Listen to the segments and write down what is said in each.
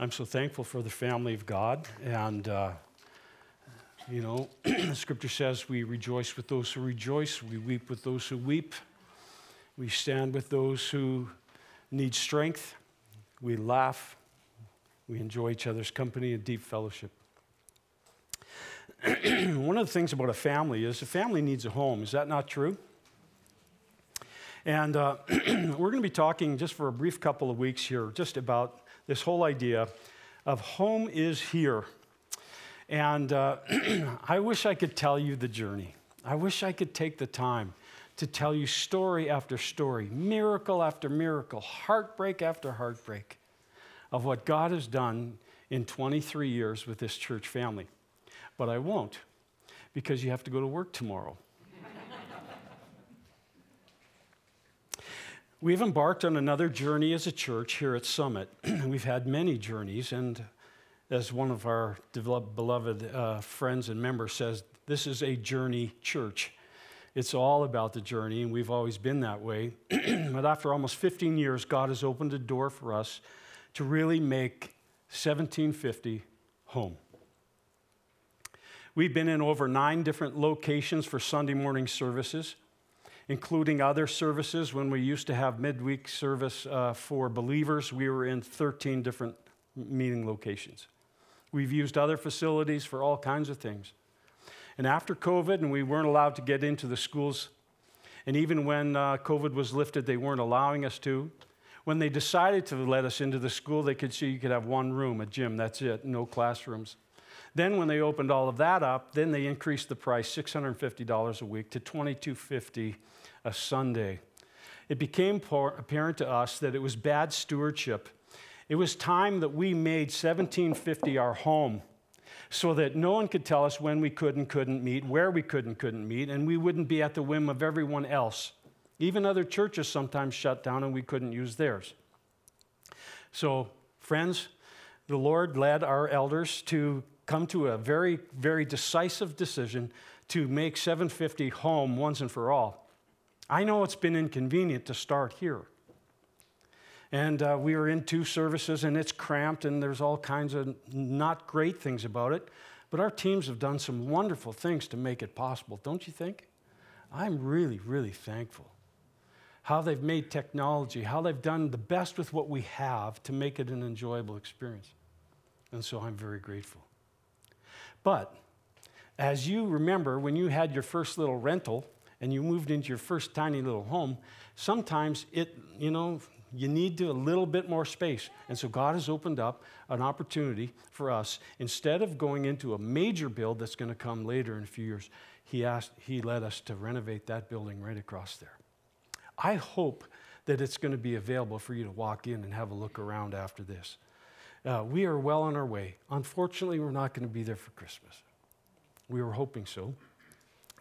I'm so thankful for the family of God. And, uh, you know, scripture says we rejoice with those who rejoice, we weep with those who weep, we stand with those who need strength, we laugh, we enjoy each other's company and deep fellowship. One of the things about a family is a family needs a home. Is that not true? And uh, we're going to be talking just for a brief couple of weeks here, just about this whole idea of home is here. And uh, I wish I could tell you the journey. I wish I could take the time to tell you story after story, miracle after miracle, heartbreak after heartbreak of what God has done in 23 years with this church family. But I won't because you have to go to work tomorrow. We've embarked on another journey as a church here at Summit. We've had many journeys, and as one of our beloved uh, friends and members says, this is a journey church. It's all about the journey, and we've always been that way. but after almost 15 years, God has opened a door for us to really make 1750 home. We've been in over nine different locations for Sunday morning services including other services. When we used to have midweek service uh, for believers, we were in 13 different meeting locations. We've used other facilities for all kinds of things. And after COVID, and we weren't allowed to get into the schools, and even when uh, COVID was lifted, they weren't allowing us to. When they decided to let us into the school, they could see you could have one room, a gym, that's it, no classrooms. Then when they opened all of that up, then they increased the price $650 a week to $2250 a Sunday. It became apparent to us that it was bad stewardship. It was time that we made 1750 our home so that no one could tell us when we could and couldn't meet, where we could and couldn't meet, and we wouldn't be at the whim of everyone else. Even other churches sometimes shut down and we couldn't use theirs. So, friends, the Lord led our elders to come to a very, very decisive decision to make 750 home once and for all. I know it's been inconvenient to start here. And uh, we are in two services, and it's cramped, and there's all kinds of not great things about it. But our teams have done some wonderful things to make it possible, don't you think? I'm really, really thankful. How they've made technology, how they've done the best with what we have to make it an enjoyable experience. And so I'm very grateful. But as you remember, when you had your first little rental, and you moved into your first tiny little home, sometimes it, you know, you need to a little bit more space. And so God has opened up an opportunity for us. Instead of going into a major build that's going to come later in a few years, he, asked, he led us to renovate that building right across there. I hope that it's going to be available for you to walk in and have a look around after this. Uh, we are well on our way. Unfortunately, we're not going to be there for Christmas. We were hoping so.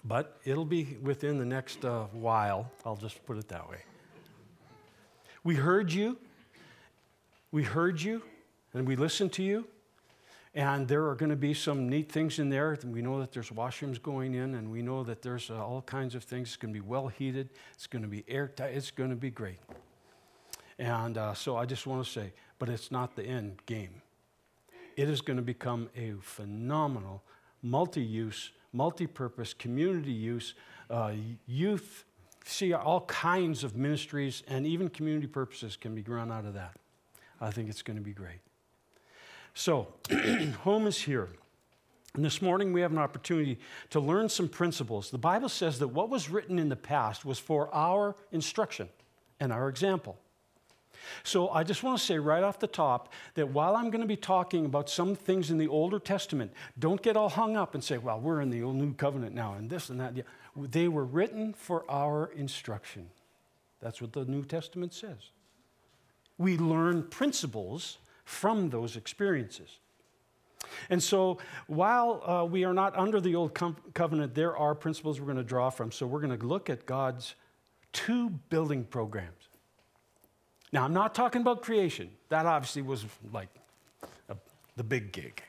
But it'll be within the next uh, while. I'll just put it that way. We heard you. We heard you, and we listened to you. And there are going to be some neat things in there. We know that there's washrooms going in, and we know that there's uh, all kinds of things. It's going to be well heated, it's going to be airtight, it's going to be great. And uh, so I just want to say, but it's not the end game. It is going to become a phenomenal multi use multi purpose, community use, uh, youth. See, all kinds of ministries and even community purposes can be grown out of that. I think it's going to be great. So, home is here. And this morning we have an opportunity to learn some principles. The Bible says that what was written in the past was for our instruction and our example. So I just want to say right off the top that while I'm going to be talking about some things in the Older Testament, don't get all hung up and say, well, we're in the old New Covenant now and this and that. They were written for our instruction. That's what the New Testament says. We learn principles from those experiences. And so, while uh, we are not under the old com- covenant, there are principles we're going to draw from. So, we're going to look at God's two building programs. Now, I'm not talking about creation. That obviously was like a, the big gig.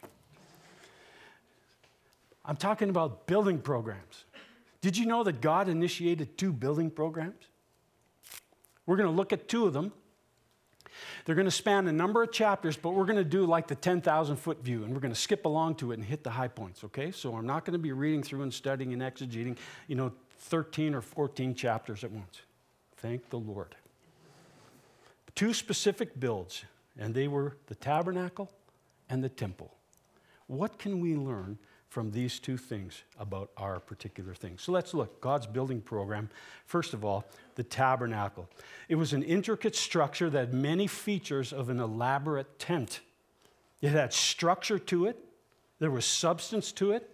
I'm talking about building programs. Did you know that God initiated two building programs? We're going to look at two of them. They're going to span a number of chapters, but we're going to do like the 10,000 foot view, and we're going to skip along to it and hit the high points, okay? So I'm not going to be reading through and studying and exegeting, you know, 13 or 14 chapters at once. Thank the Lord. Two specific builds, and they were the tabernacle and the temple. What can we learn from these two things about our particular thing. So let's look. God's building program. First of all, the tabernacle. It was an intricate structure that had many features of an elaborate tent. It had structure to it, there was substance to it,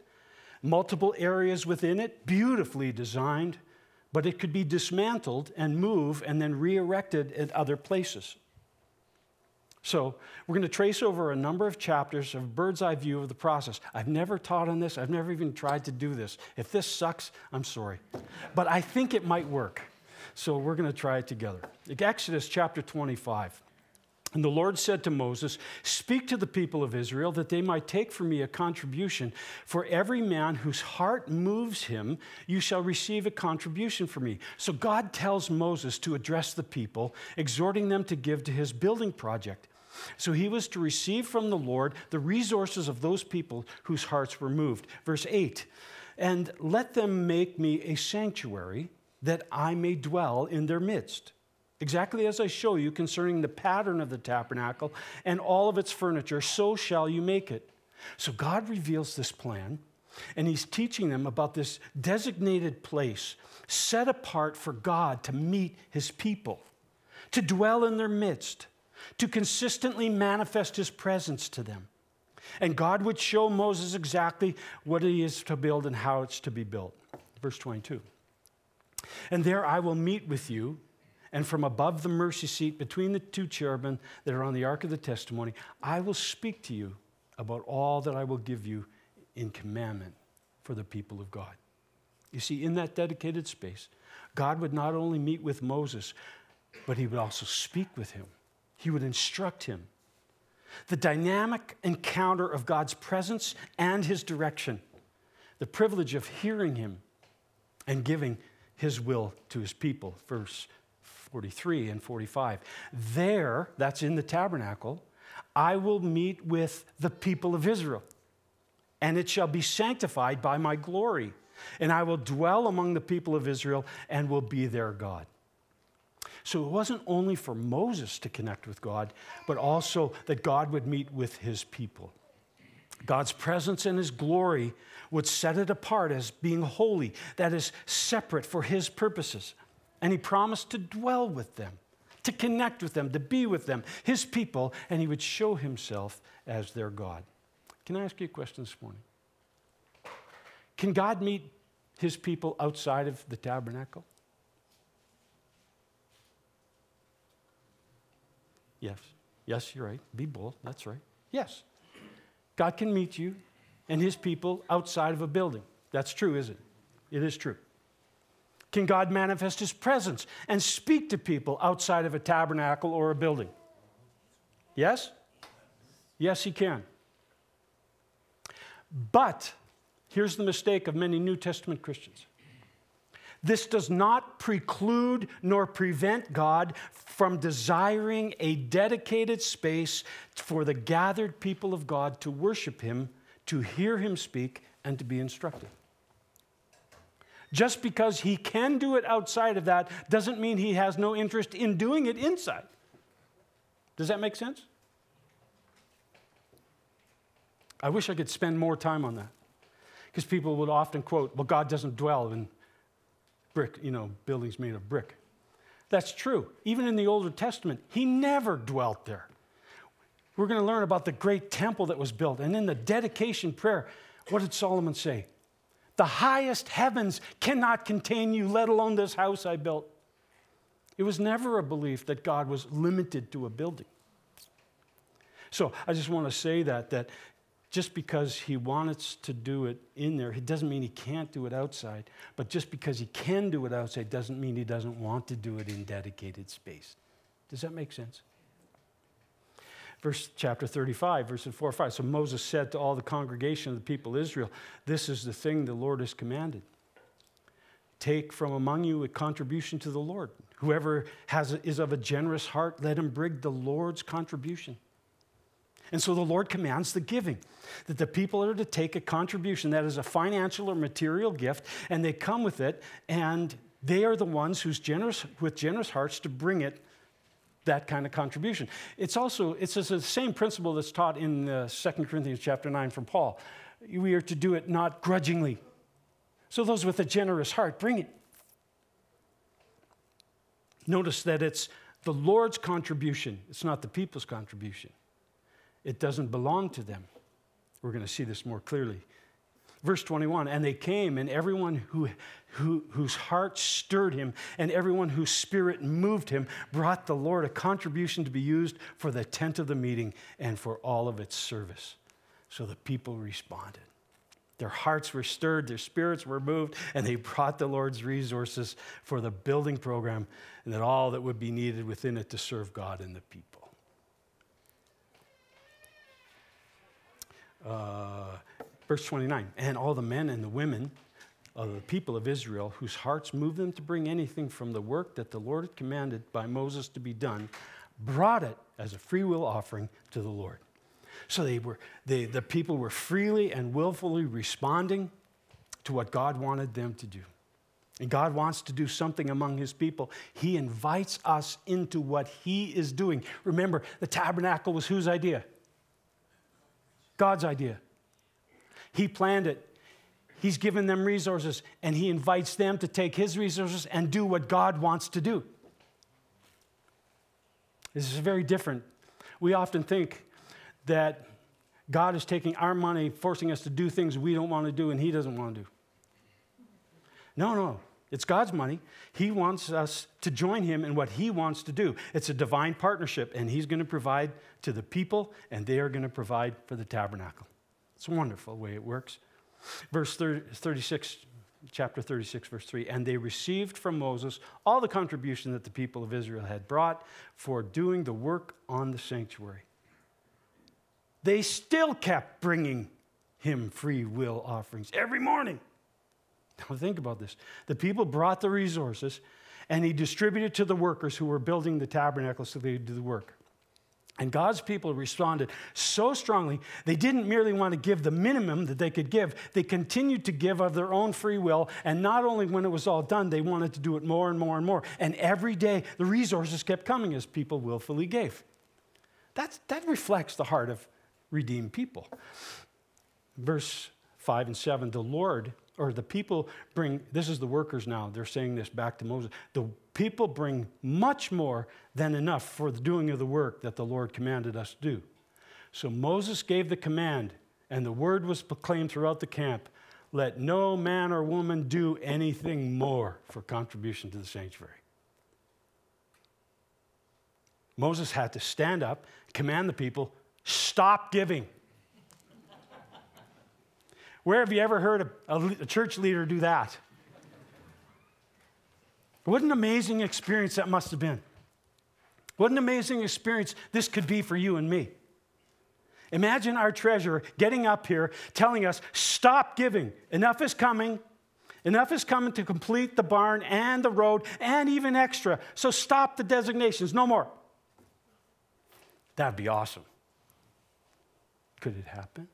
multiple areas within it, beautifully designed, but it could be dismantled and move and then re erected at other places. So, we're going to trace over a number of chapters of bird's eye view of the process. I've never taught on this, I've never even tried to do this. If this sucks, I'm sorry. But I think it might work. So, we're going to try it together. Exodus chapter 25. And the Lord said to Moses, Speak to the people of Israel that they might take from me a contribution. For every man whose heart moves him, you shall receive a contribution from me. So God tells Moses to address the people, exhorting them to give to his building project. So he was to receive from the Lord the resources of those people whose hearts were moved. Verse 8 And let them make me a sanctuary that I may dwell in their midst. Exactly as I show you concerning the pattern of the tabernacle and all of its furniture, so shall you make it. So God reveals this plan, and He's teaching them about this designated place set apart for God to meet His people, to dwell in their midst to consistently manifest his presence to them. And God would show Moses exactly what he is to build and how it's to be built. Verse 22. And there I will meet with you, and from above the mercy seat between the two cherubim that are on the ark of the testimony, I will speak to you about all that I will give you in commandment for the people of God. You see, in that dedicated space, God would not only meet with Moses, but he would also speak with him. He would instruct him. The dynamic encounter of God's presence and his direction, the privilege of hearing him and giving his will to his people. Verse 43 and 45. There, that's in the tabernacle, I will meet with the people of Israel, and it shall be sanctified by my glory. And I will dwell among the people of Israel and will be their God. So it wasn't only for Moses to connect with God, but also that God would meet with his people. God's presence and his glory would set it apart as being holy, that is, separate for his purposes. And he promised to dwell with them, to connect with them, to be with them, his people, and he would show himself as their God. Can I ask you a question this morning? Can God meet his people outside of the tabernacle? Yes. Yes, you're right. Be bold. That's right. Yes. God can meet you and his people outside of a building. That's true, is it? It is true. Can God manifest his presence and speak to people outside of a tabernacle or a building? Yes? Yes, he can. But here's the mistake of many New Testament Christians this does not preclude nor prevent God from desiring a dedicated space for the gathered people of God to worship Him, to hear Him speak, and to be instructed. Just because He can do it outside of that doesn't mean He has no interest in doing it inside. Does that make sense? I wish I could spend more time on that. Because people would often quote, well, God doesn't dwell in brick, you know, buildings made of brick. That's true. Even in the Older Testament, he never dwelt there. We're going to learn about the great temple that was built. And in the dedication prayer, what did Solomon say? The highest heavens cannot contain you, let alone this house I built. It was never a belief that God was limited to a building. So I just want to say that, that just because he wants to do it in there, it doesn't mean he can't do it outside. But just because he can do it outside doesn't mean he doesn't want to do it in dedicated space. Does that make sense? Verse chapter 35, verses 4 or 5. So Moses said to all the congregation of the people of Israel, This is the thing the Lord has commanded. Take from among you a contribution to the Lord. Whoever has, is of a generous heart, let him bring the Lord's contribution. And so the Lord commands the giving, that the people are to take a contribution that is a financial or material gift, and they come with it, and they are the ones who's generous with generous hearts to bring it that kind of contribution. It's also it's the same principle that's taught in uh, 2 Corinthians chapter 9 from Paul. We are to do it not grudgingly. So those with a generous heart, bring it. Notice that it's the Lord's contribution, it's not the people's contribution. It doesn't belong to them. We're going to see this more clearly. Verse 21 And they came, and everyone who, who, whose heart stirred him, and everyone whose spirit moved him, brought the Lord a contribution to be used for the tent of the meeting and for all of its service. So the people responded. Their hearts were stirred, their spirits were moved, and they brought the Lord's resources for the building program and that all that would be needed within it to serve God and the people. Uh, verse 29 And all the men and the women of the people of Israel, whose hearts moved them to bring anything from the work that the Lord had commanded by Moses to be done, brought it as a freewill offering to the Lord. So they were, they, the people were freely and willfully responding to what God wanted them to do. And God wants to do something among his people. He invites us into what he is doing. Remember, the tabernacle was whose idea? God's idea. He planned it. He's given them resources, and he invites them to take his resources and do what God wants to do. This is very different. We often think that God is taking our money, forcing us to do things we don't want to do and He doesn't want to do. No, no. It's God's money. He wants us to join Him in what He wants to do. It's a divine partnership, and He's going to provide to the people, and they are going to provide for the tabernacle. It's a wonderful way it works. Verse 30, 36, chapter 36, verse 3 And they received from Moses all the contribution that the people of Israel had brought for doing the work on the sanctuary they still kept bringing him free will offerings every morning. Now, think about this. The people brought the resources, and he distributed to the workers who were building the tabernacle so they could do the work. And God's people responded so strongly, they didn't merely want to give the minimum that they could give, they continued to give of their own free will. And not only when it was all done, they wanted to do it more and more and more. And every day, the resources kept coming as people willfully gave. That's, that reflects the heart of redeemed people. Verse 5 and 7 the Lord, or the people bring, this is the workers now, they're saying this back to Moses. The people bring much more than enough for the doing of the work that the Lord commanded us to do. So Moses gave the command, and the word was proclaimed throughout the camp let no man or woman do anything more for contribution to the sanctuary. Moses had to stand up, command the people, Stop giving. Where have you ever heard a, a, church leader do that? What an amazing experience that must have been. What an amazing experience this could be for you and me. Imagine our treasurer getting up here telling us, Stop giving. Enough is coming. Enough is coming to complete the barn and the road and even extra. So stop the designations. No more. That'd be awesome. Could it happen?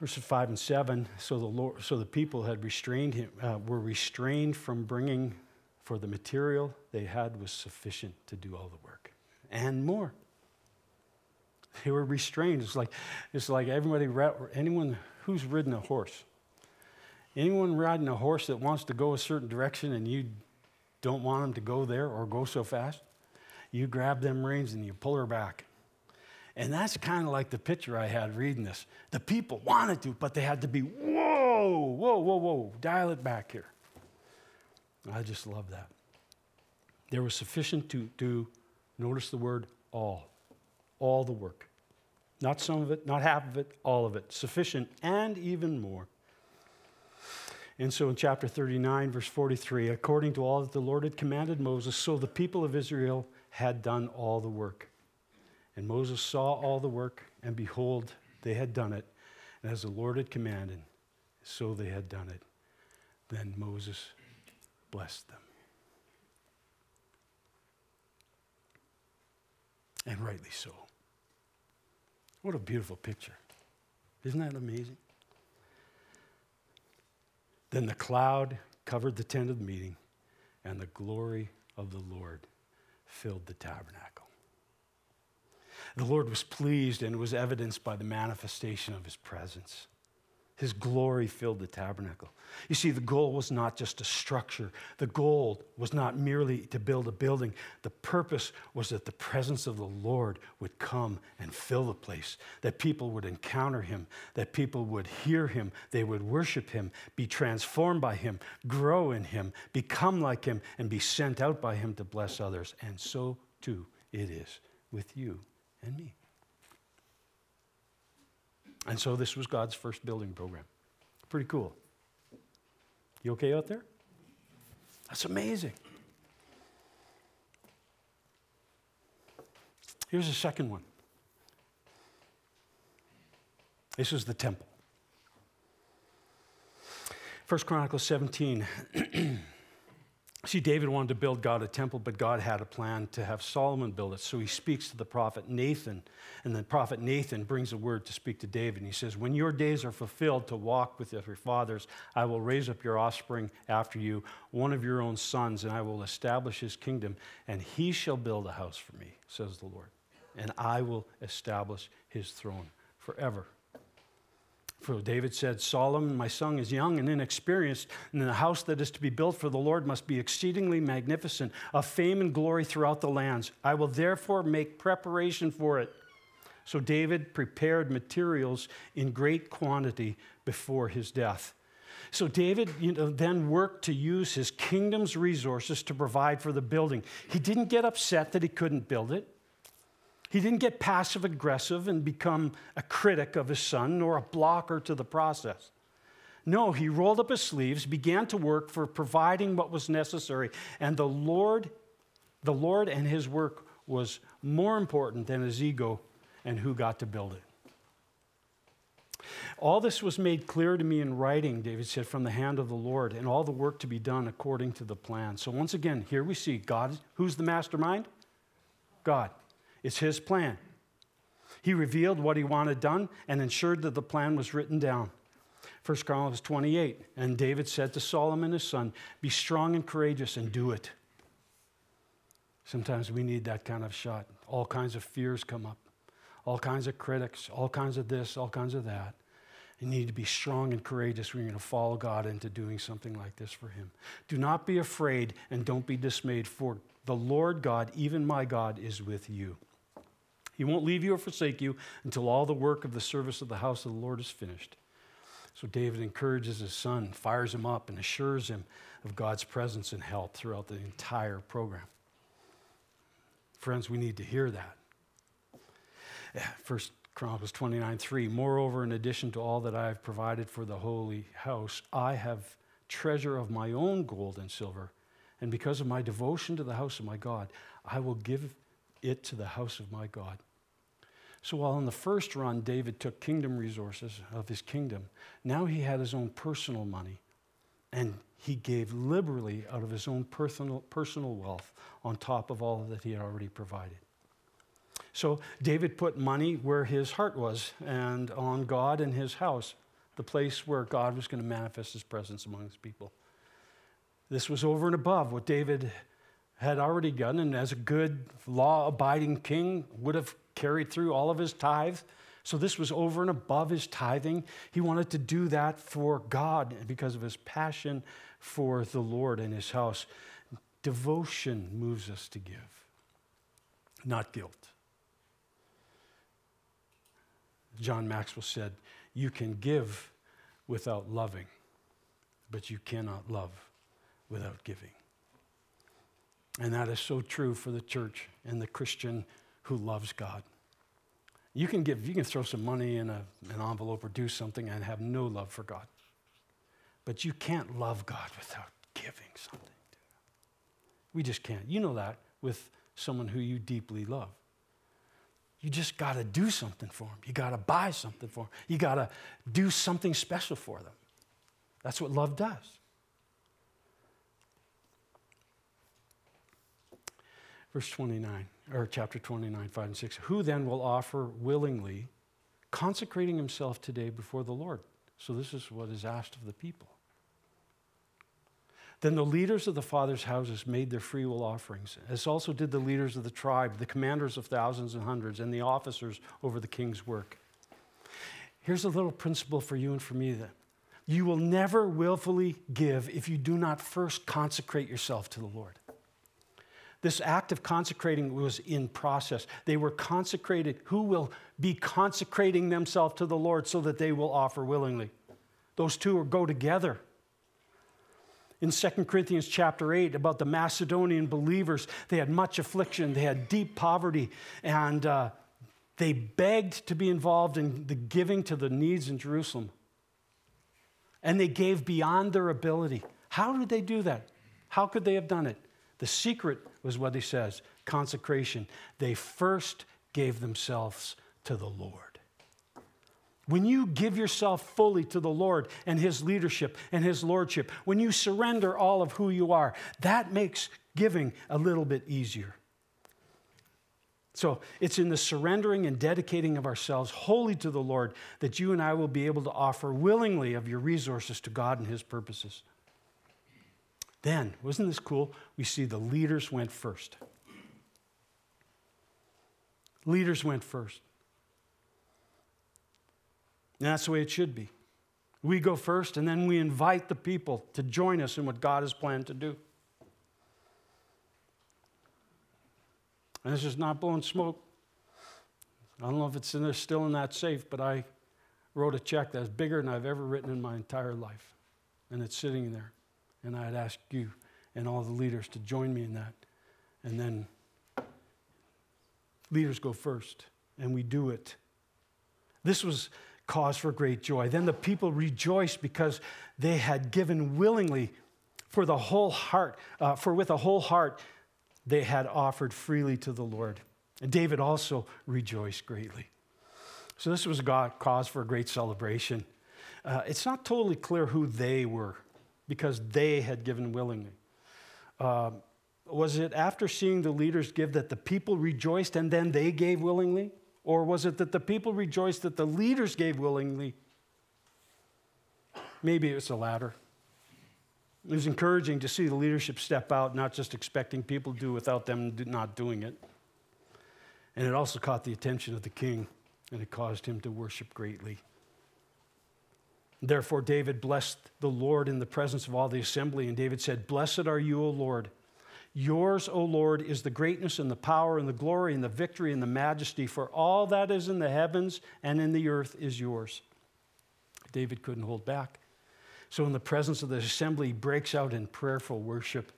Verses 5 and 7 so the, Lord, so the people had restrained him, uh, were restrained from bringing, for the material they had was sufficient to do all the work and more. They were restrained. It's like, it's like everybody, anyone who's ridden a horse, anyone riding a horse that wants to go a certain direction and you don't want them to go there or go so fast, you grab them reins and you pull her back. And that's kind of like the picture I had reading this. The people wanted to, but they had to be, whoa, whoa, whoa, whoa, dial it back here. I just love that. There was sufficient to do, notice the word all, all the work. Not some of it, not half of it, all of it. Sufficient and even more. And so in chapter 39, verse 43, according to all that the Lord had commanded Moses, so the people of Israel had done all the work. And Moses saw all the work, and behold, they had done it. And as the Lord had commanded, so they had done it. Then Moses blessed them. And rightly so. What a beautiful picture. Isn't that amazing? Then the cloud covered the tent of the meeting, and the glory of the Lord filled the tabernacle. The Lord was pleased, and was evidenced by the manifestation of his presence. His glory filled the tabernacle. You see, the goal was not just a structure. The goal was not merely to build a building. The purpose was that the presence of the Lord would come and fill the place, that people would encounter him, that people would hear him, they would worship him, be transformed by him, grow in him, become like him, and be sent out by him to bless others. And so too it is with you and me. And so this was God's first building program. Pretty cool. You okay out there? That's amazing. Here's a second one. This is the temple. First Chronicles 17. See, David wanted to build God a temple, but God had a plan to have Solomon build it. So he speaks to the prophet Nathan, and the prophet Nathan brings a word to speak to David. And he says, When your days are fulfilled to walk with your fathers, I will raise up your offspring after you, one of your own sons, and I will establish his kingdom, and he shall build a house for me, says the Lord. And I will establish his throne forever. For David said, Solomon, my son, is young and inexperienced, and the house that is to be built for the Lord must be exceedingly magnificent, of fame and glory throughout the lands. I will therefore make preparation for it. So David prepared materials in great quantity before his death. So David you know, then worked to use his kingdom's resources to provide for the building. He didn't get upset that he couldn't build it. He didn't get passive aggressive and become a critic of his son nor a blocker to the process. No, he rolled up his sleeves, began to work for providing what was necessary, and the Lord, the Lord and his work was more important than his ego and who got to build it. All this was made clear to me in writing, David said, from the hand of the Lord, and all the work to be done according to the plan. So once again, here we see God, who's the mastermind? God. It's his plan. He revealed what he wanted done and ensured that the plan was written down. 1 Chronicles 28, and David said to Solomon his son, Be strong and courageous and do it. Sometimes we need that kind of shot. All kinds of fears come up, all kinds of critics, all kinds of this, all kinds of that. You need to be strong and courageous when you're going to follow God into doing something like this for Him. Do not be afraid and don't be dismayed, for the Lord God, even my God, is with you. He won't leave you or forsake you until all the work of the service of the house of the Lord is finished. So David encourages his son, fires him up, and assures him of God's presence and help throughout the entire program. Friends, we need to hear that. First Chronicles 29 3. Moreover, in addition to all that I have provided for the holy house, I have treasure of my own gold and silver. And because of my devotion to the house of my God, I will give it to the house of my God. So while in the first run, David took kingdom resources of his kingdom, now he had his own personal money. And he gave liberally out of his own personal, personal wealth on top of all that he had already provided. So David put money where his heart was and on God and his house, the place where God was going to manifest his presence among his people. This was over and above what David had already done, and as a good law abiding king, would have carried through all of his tithe. So this was over and above his tithing. He wanted to do that for God because of his passion for the Lord and his house. Devotion moves us to give, not guilt. John Maxwell said, You can give without loving, but you cannot love without giving. And that is so true for the church and the Christian who loves God. You can give, you can throw some money in a, an envelope or do something and have no love for God. But you can't love God without giving something to Him. We just can't. You know that with someone who you deeply love. You just got to do something for them. You got to buy something for them. You got to do something special for them. That's what love does. Verse 29, or chapter 29, 5 and 6. Who then will offer willingly, consecrating himself today before the Lord? So this is what is asked of the people. Then the leaders of the fathers' houses made their free will offerings, as also did the leaders of the tribe, the commanders of thousands and hundreds, and the officers over the king's work. Here's a little principle for you and for me that you will never willfully give if you do not first consecrate yourself to the Lord. This act of consecrating was in process. They were consecrated. Who will be consecrating themselves to the Lord so that they will offer willingly? Those two go together in 2 Corinthians chapter 8 about the Macedonian believers. They had much affliction, they had deep poverty, and uh, they begged to be involved in the giving to the needs in Jerusalem. And they gave beyond their ability. How did they do that? How could they have done it? The secret was what he says consecration. They first gave themselves to the Lord. When you give yourself fully to the Lord and His leadership and His lordship, when you surrender all of who you are, that makes giving a little bit easier. So it's in the surrendering and dedicating of ourselves wholly to the Lord that you and I will be able to offer willingly of your resources to God and His purposes. Then, wasn't this cool? We see the leaders went first. Leaders went first. And that's the way it should be. We go first, and then we invite the people to join us in what God has planned to do. And this is not blowing smoke. I don't know if it's in there still in that safe, but I wrote a check that's bigger than I've ever written in my entire life. And it's sitting there. And I'd ask you and all the leaders to join me in that. And then leaders go first, and we do it. This was cause for great joy. Then the people rejoiced because they had given willingly for the whole heart, uh, for with a whole heart they had offered freely to the Lord. And David also rejoiced greatly. So this was a cause for a great celebration. Uh, it's not totally clear who they were because they had given willingly. Uh, was it after seeing the leaders give that the people rejoiced and then they gave willingly? Or was it that the people rejoiced that the leaders gave willingly? Maybe it was the latter. It was encouraging to see the leadership step out, not just expecting people to do without them not doing it. And it also caught the attention of the king, and it caused him to worship greatly. Therefore, David blessed the Lord in the presence of all the assembly, and David said, Blessed are you, O Lord Yours, O Lord, is the greatness and the power and the glory and the victory and the majesty, for all that is in the heavens and in the earth is yours. David couldn't hold back. So, in the presence of the assembly, he breaks out in prayerful worship.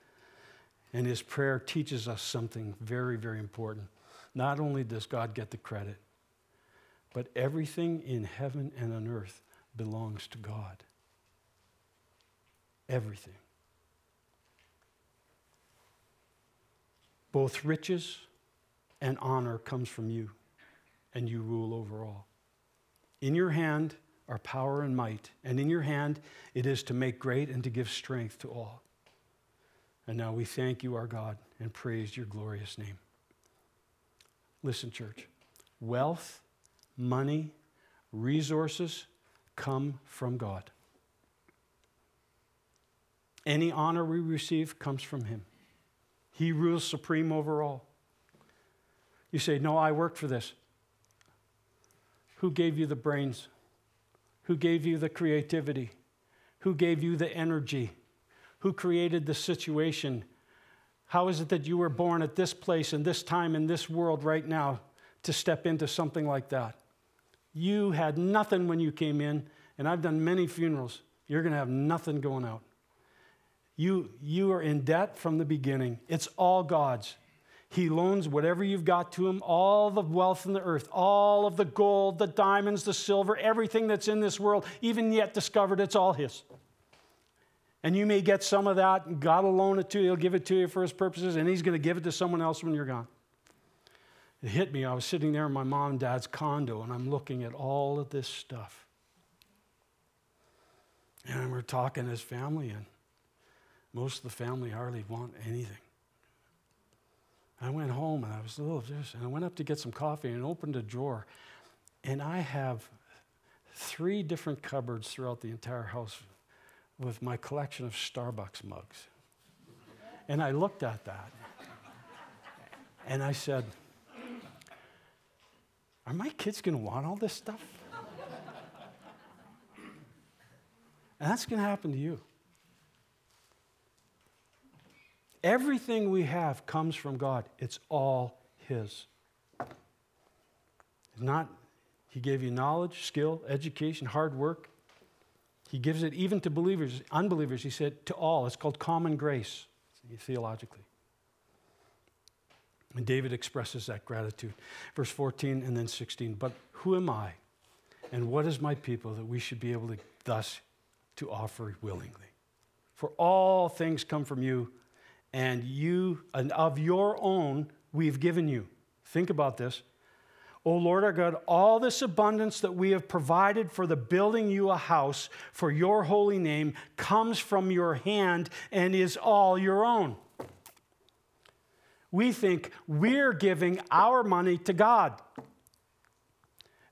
And his prayer teaches us something very, very important. Not only does God get the credit, but everything in heaven and on earth belongs to God. Everything. Both riches and honor comes from you, and you rule over all. In your hand are power and might, and in your hand it is to make great and to give strength to all. And now we thank you, our God, and praise your glorious name. Listen, church, wealth, money, resources come from God. Any honor we receive comes from Him. He rules supreme over all. You say, No, I worked for this. Who gave you the brains? Who gave you the creativity? Who gave you the energy? Who created the situation? How is it that you were born at this place and this time in this world right now to step into something like that? You had nothing when you came in, and I've done many funerals. You're going to have nothing going out. You, you are in debt from the beginning. It's all God's. He loans whatever you've got to him, all the wealth in the earth, all of the gold, the diamonds, the silver, everything that's in this world, even yet discovered, it's all his. And you may get some of that, God will loan it to you, He'll give it to you for His purposes, and He's going to give it to someone else when you're gone. It hit me. I was sitting there in my mom and dad's condo, and I'm looking at all of this stuff. And we're talking as family, and most of the family hardly want anything. I went home and I was a little just, and I went up to get some coffee and opened a drawer. And I have three different cupboards throughout the entire house with my collection of Starbucks mugs. And I looked at that and I said, Are my kids going to want all this stuff? And that's going to happen to you. Everything we have comes from God, it's all His. It's not, He gave you knowledge, skill, education, hard work. He gives it even to believers, unbelievers. He said to all. It's called common grace theologically. And David expresses that gratitude. Verse 14 and then 16. But who am I and what is my people that we should be able to thus to offer willingly? For all things come from you, and you, and of your own, we've given you. Think about this. O Lord our God, all this abundance that we have provided for the building you a house for your holy name comes from your hand and is all your own. We think we're giving our money to God.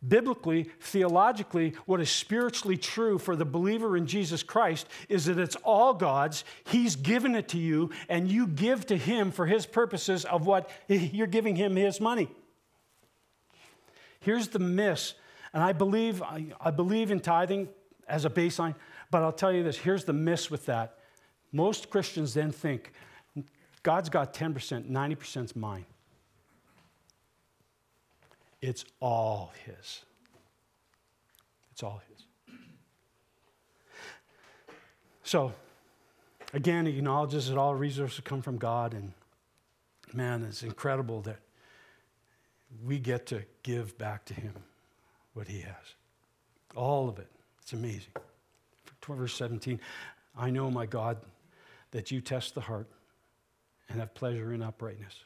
Biblically, theologically, what is spiritually true for the believer in Jesus Christ is that it's all God's. He's given it to you, and you give to Him for His purposes of what you're giving Him His money. Here's the miss, and I believe, I, believe in tithing as a baseline, but I'll tell you this here's the miss with that. Most Christians then think God's got 10%, 90% is mine. It's all His. It's all His. So, again, he acknowledges that all resources come from God, and man, it's incredible that we get to give back to Him what He has. All of it. It's amazing. Verse 17 I know, my God, that you test the heart and have pleasure in uprightness.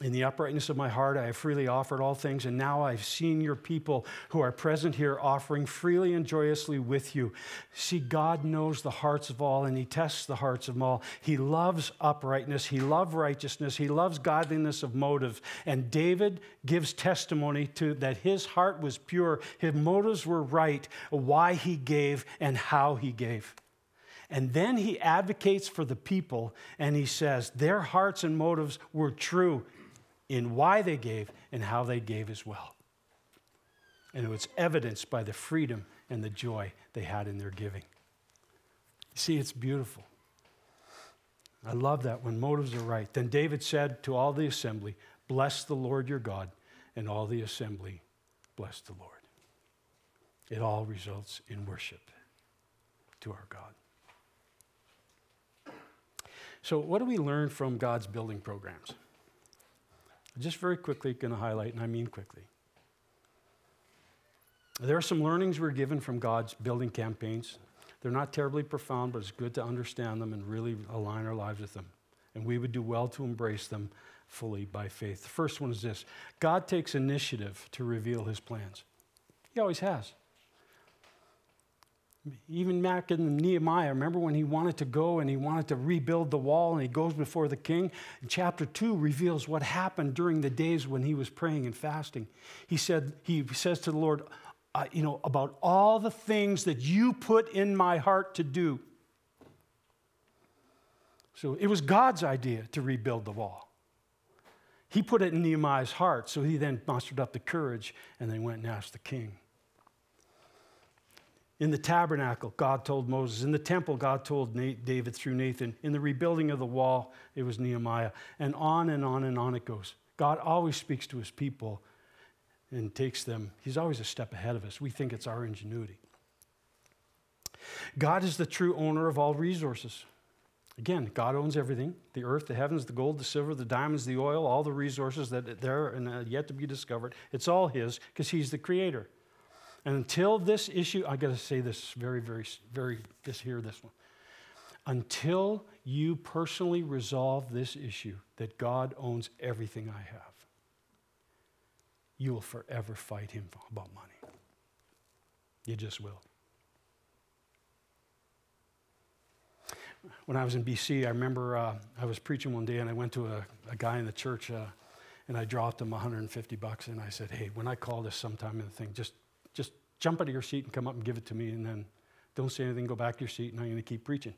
In the uprightness of my heart, I have freely offered all things, and now I've seen your people who are present here offering freely and joyously with you. See, God knows the hearts of all, and He tests the hearts of all. He loves uprightness, He loves righteousness, He loves godliness of motive. And David gives testimony to that his heart was pure, his motives were right, why he gave and how he gave. And then he advocates for the people and he says their hearts and motives were true in why they gave and how they gave as well. And it was evidenced by the freedom and the joy they had in their giving. See, it's beautiful. I love that when motives are right. Then David said to all the assembly, Bless the Lord your God. And all the assembly blessed the Lord. It all results in worship to our God. So, what do we learn from God's building programs? Just very quickly, going to highlight, and I mean quickly. There are some learnings we're given from God's building campaigns. They're not terribly profound, but it's good to understand them and really align our lives with them. And we would do well to embrace them fully by faith. The first one is this God takes initiative to reveal his plans. He always has. Even back in Nehemiah, remember when he wanted to go and he wanted to rebuild the wall and he goes before the king? Chapter 2 reveals what happened during the days when he was praying and fasting. He said, he says to the Lord, uh, you know, about all the things that you put in my heart to do. So it was God's idea to rebuild the wall. He put it in Nehemiah's heart, so he then mustered up the courage and then went and asked the king. In the tabernacle, God told Moses. In the temple, God told David through Nathan. In the rebuilding of the wall, it was Nehemiah. And on and on and on it goes. God always speaks to his people and takes them. He's always a step ahead of us. We think it's our ingenuity. God is the true owner of all resources. Again, God owns everything the earth, the heavens, the gold, the silver, the diamonds, the oil, all the resources that are there and uh, yet to be discovered. It's all His because He's the creator. And until this issue, I got to say this very, very, very, just hear this one. Until you personally resolve this issue that God owns everything I have, you will forever fight him about money. You just will. when I was in BC, I remember uh, I was preaching one day and I went to a, a guy in the church uh, and I dropped him 150 bucks and I said, hey, when I call this sometime in the thing, just, just jump out of your seat and come up and give it to me and then don't say anything, go back to your seat and I'm going to keep preaching.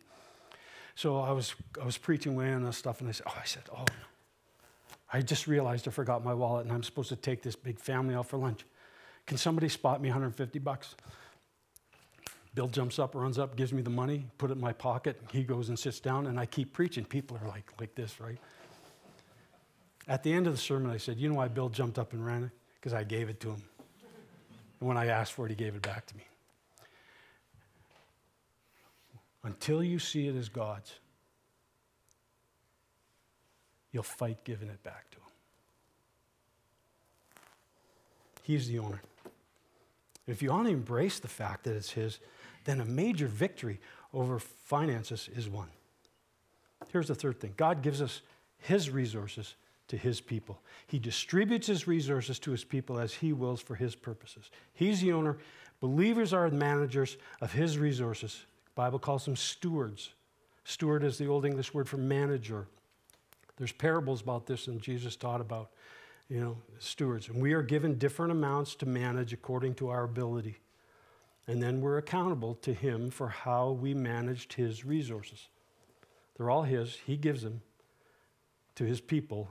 So I was, I was preaching away on this stuff and I said, oh, I said, oh, I just realized I forgot my wallet and I'm supposed to take this big family out for lunch. Can somebody spot me 150 bucks? Bill jumps up, runs up, gives me the money, put it in my pocket. He goes and sits down, and I keep preaching. People are like, like this, right? At the end of the sermon, I said, You know why Bill jumped up and ran? Because I gave it to him. And when I asked for it, he gave it back to me. Until you see it as God's, you'll fight giving it back to him. He's the owner. If you to embrace the fact that it's his, then a major victory over finances is won. Here's the third thing God gives us his resources to his people. He distributes his resources to his people as he wills for his purposes. He's the owner. Believers are the managers of his resources. The Bible calls them stewards. Steward is the old English word for manager. There's parables about this and Jesus taught about, you know, stewards. And we are given different amounts to manage according to our ability. And then we're accountable to Him for how we managed His resources. They're all His, He gives them to His people,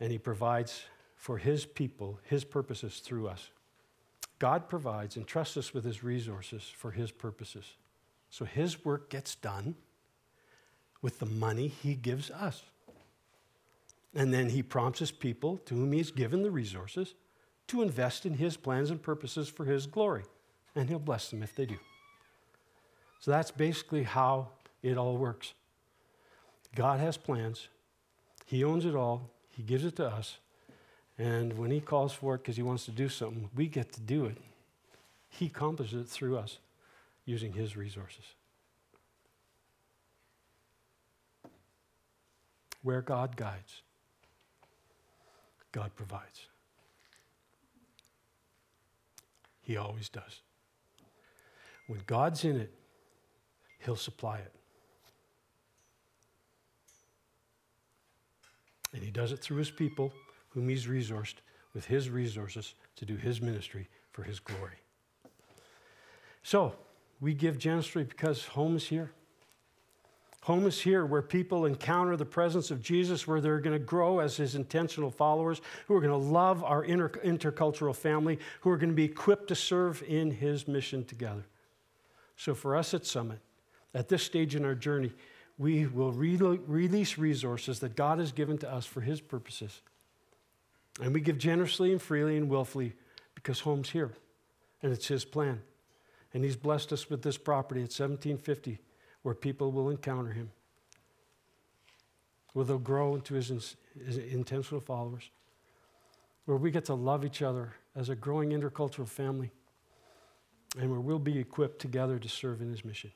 and He provides for His people, His purposes through us. God provides and trusts us with His resources for His purposes. So His work gets done with the money He gives us. And then He prompts His people, to whom He has given the resources, to invest in His plans and purposes for His glory and He'll bless them if they do. So that's basically how it all works. God has plans, He owns it all, He gives it to us, and when He calls for it because He wants to do something, we get to do it. He accomplishes it through us using His resources. Where God guides, God provides. He always does. When God's in it, He'll supply it. And He does it through His people, whom He's resourced with His resources to do His ministry for His glory. So, we give generously because home is here. Home is here where people encounter the presence of Jesus, where they're going to grow as his intentional followers, who are going to love our inter- intercultural family, who are going to be equipped to serve in his mission together. So for us at Summit, at this stage in our journey, we will re- release resources that God has given to us for His purposes. And we give generously and freely and willfully because home's here and it's His plan. And He's blessed us with this property at 1750 where people will encounter Him, where they'll grow into His, his intentional followers, where we get to love each other as a growing intercultural family and where we'll be equipped together to serve in his mission.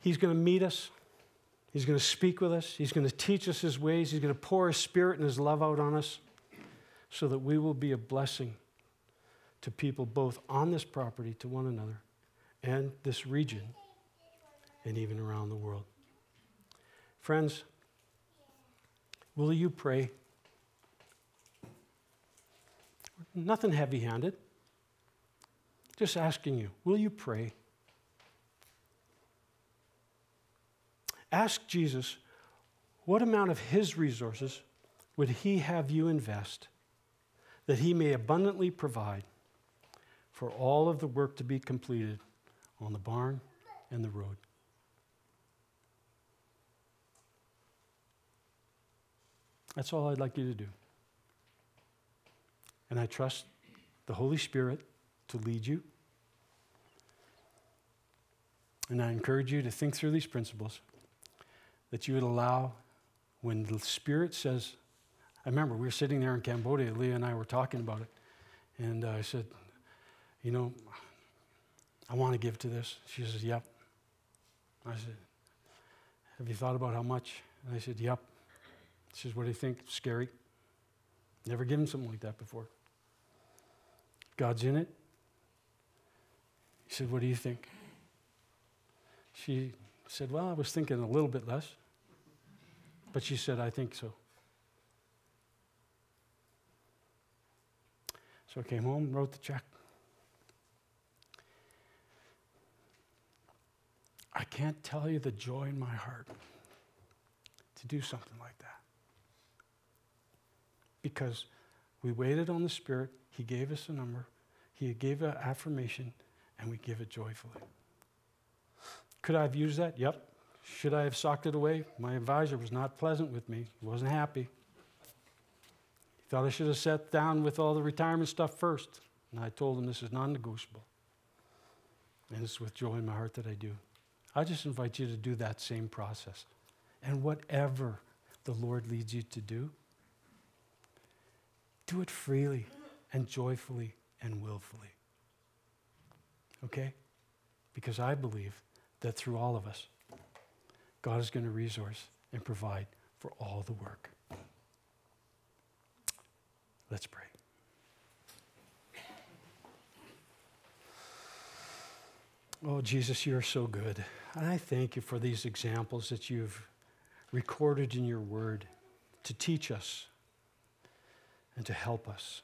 He's going to meet us. He's going to speak with us. He's going to teach us his ways. He's going to pour his spirit and his love out on us so that we will be a blessing to people both on this property, to one another, and this region, and even around the world. Friends, will you pray? Nothing heavy handed. Just asking you, will you pray? Ask Jesus, what amount of his resources would he have you invest that he may abundantly provide for all of the work to be completed on the barn and the road? That's all I'd like you to do. And I trust the Holy Spirit to lead you. And I encourage you to think through these principles that you would allow when the Spirit says, I remember we were sitting there in Cambodia, Leah and I were talking about it. And I said, You know, I want to give to this. She says, Yep. I said, Have you thought about how much? And I said, Yep. She says, What do you think? Scary. Never given something like that before. God's in it. He said, What do you think? She said, Well, I was thinking a little bit less. But she said, I think so. So I came home, wrote the check. I can't tell you the joy in my heart to do something like that. Because we waited on the Spirit, He gave us a number, He gave an affirmation, and we give it joyfully. Could I have used that? Yep. Should I have socked it away? My advisor was not pleasant with me. He wasn't happy. He thought I should have sat down with all the retirement stuff first. And I told him this is non negotiable. And it's with joy in my heart that I do. I just invite you to do that same process. And whatever the Lord leads you to do, do it freely and joyfully and willfully. Okay? Because I believe that through all of us, God is going to resource and provide for all the work. Let's pray. Oh, Jesus, you're so good. And I thank you for these examples that you've recorded in your word to teach us and to help us.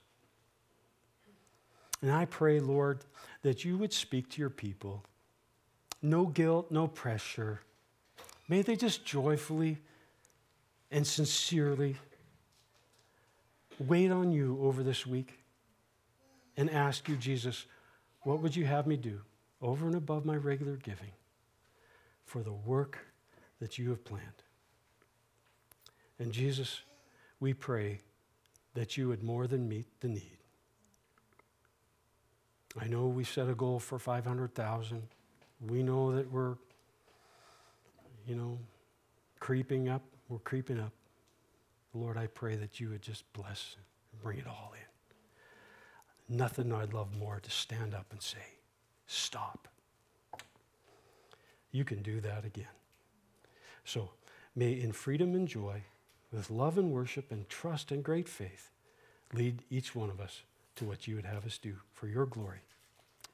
And I pray, Lord, that you would speak to your people. No guilt, no pressure. May they just joyfully and sincerely wait on you over this week and ask you, Jesus, what would you have me do over and above my regular giving for the work that you have planned? And Jesus, we pray that you would more than meet the need. I know we set a goal for 500,000. We know that we're you know, creeping up. We're creeping up. Lord, I pray that you would just bless and bring it all in. Nothing I'd love more to stand up and say, Stop. You can do that again. So may in freedom and joy, with love and worship and trust and great faith, lead each one of us to what you would have us do for your glory,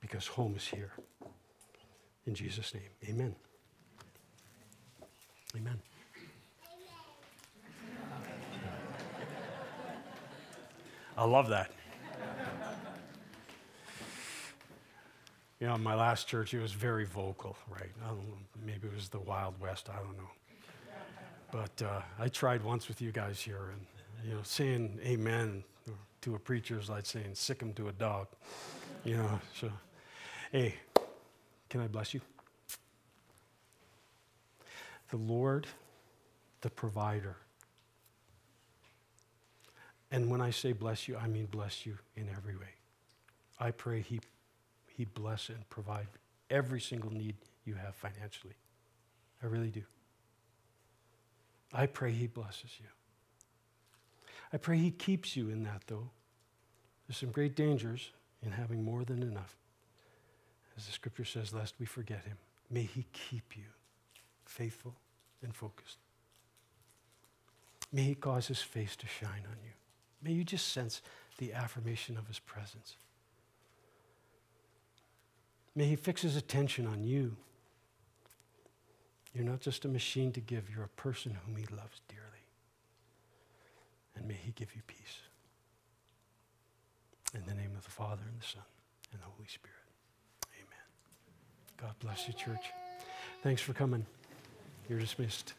because home is here. In Jesus' name, amen. Amen. I love that. You know, my last church, it was very vocal, right? I don't know, maybe it was the Wild West, I don't know. But uh, I tried once with you guys here, and, you know, saying amen to a preacher is like saying sic him to a dog, you know. So, hey, can I bless you? The Lord, the provider. And when I say bless you, I mean bless you in every way. I pray He, he bless and provide every single need you have financially. I really do. I pray He blesses you. I pray He keeps you in that, though. There's some great dangers in having more than enough. As the scripture says, lest we forget Him. May He keep you faithful and focused. May He cause His face to shine on you. May you just sense the affirmation of His presence. May He fix His attention on you. You're not just a machine to give, you're a person whom He loves dearly. And may He give you peace. In the name of the Father, and the Son, and the Holy Spirit. Amen. God bless you, church. Thanks for coming. You're dismissed.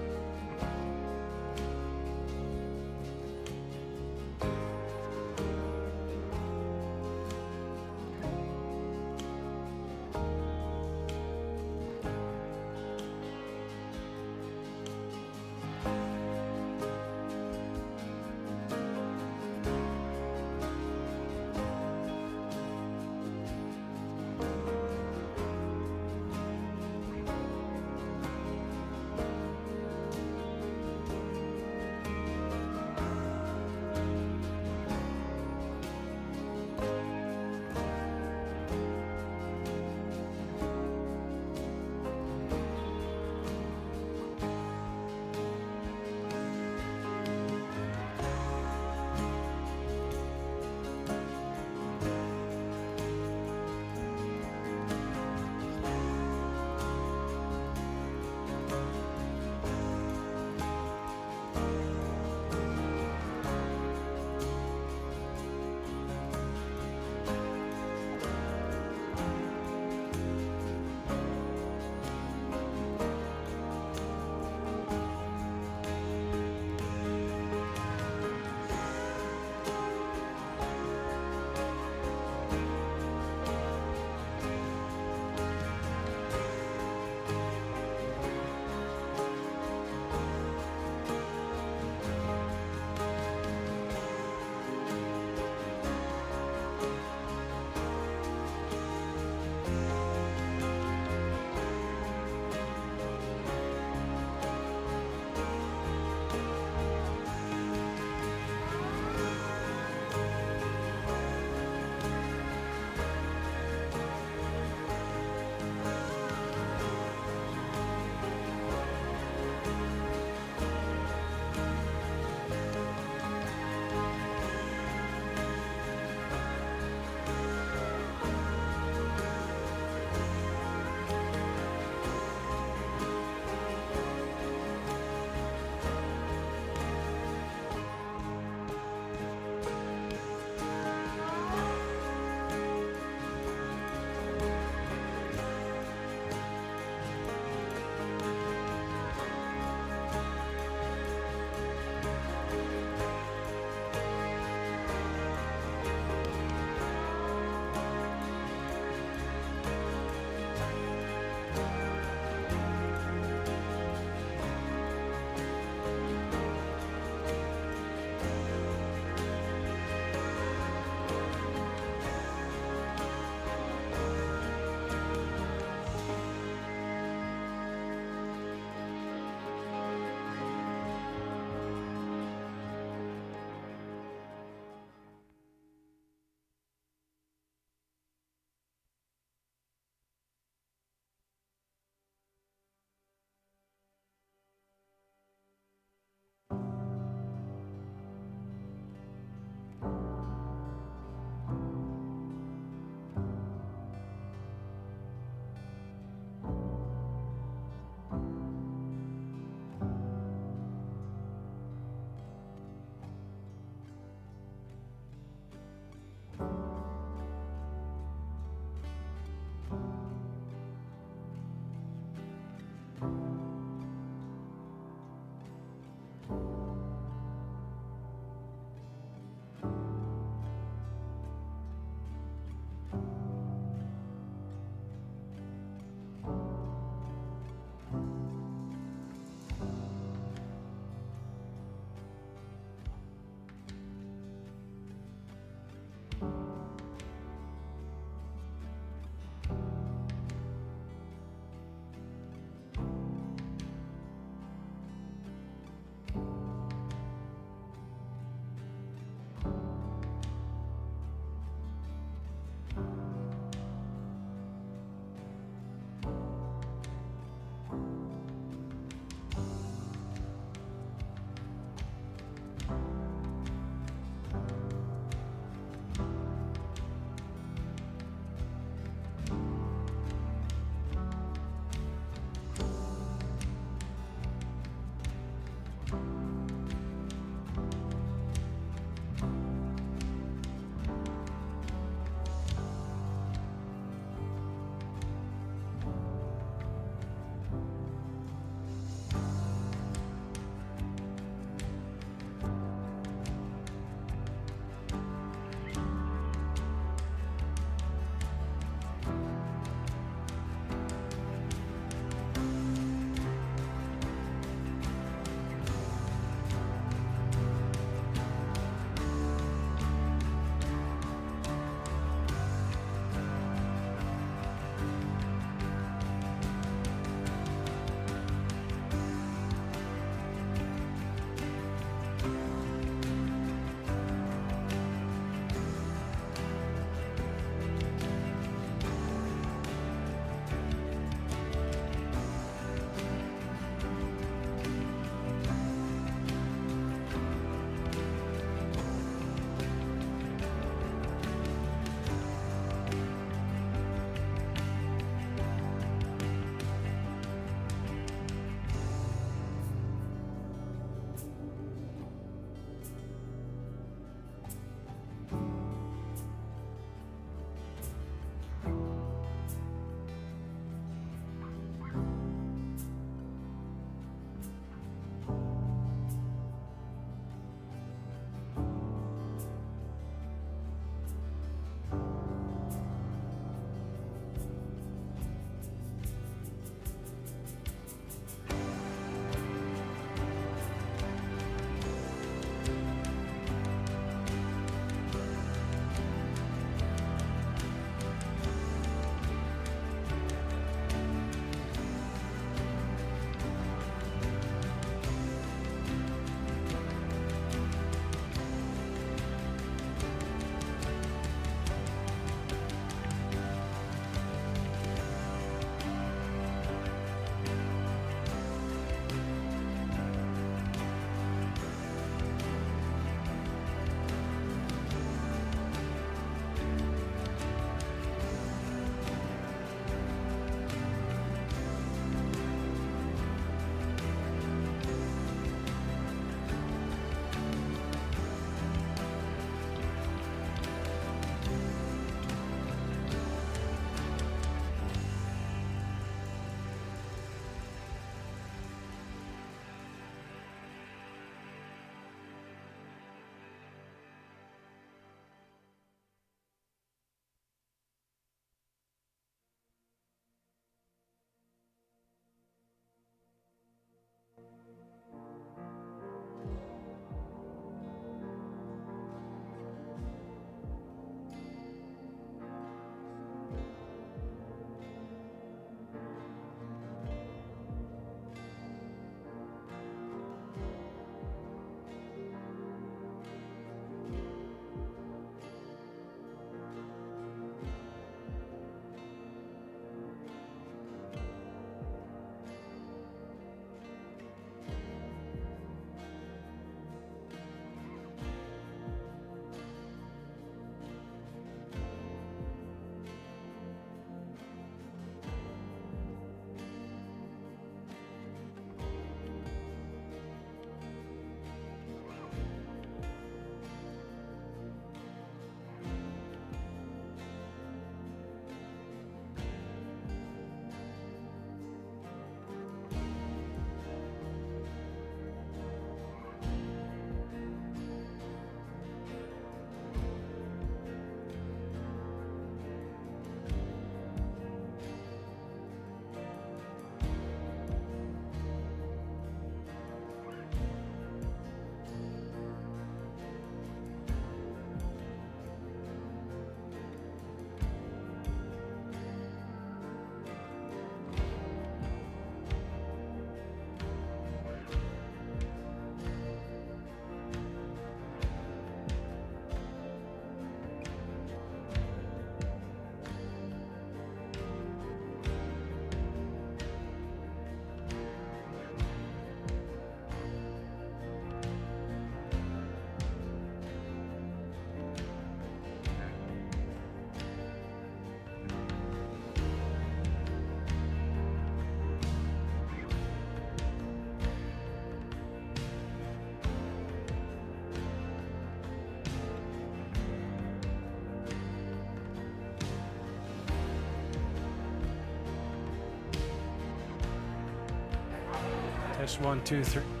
Test one, two, three.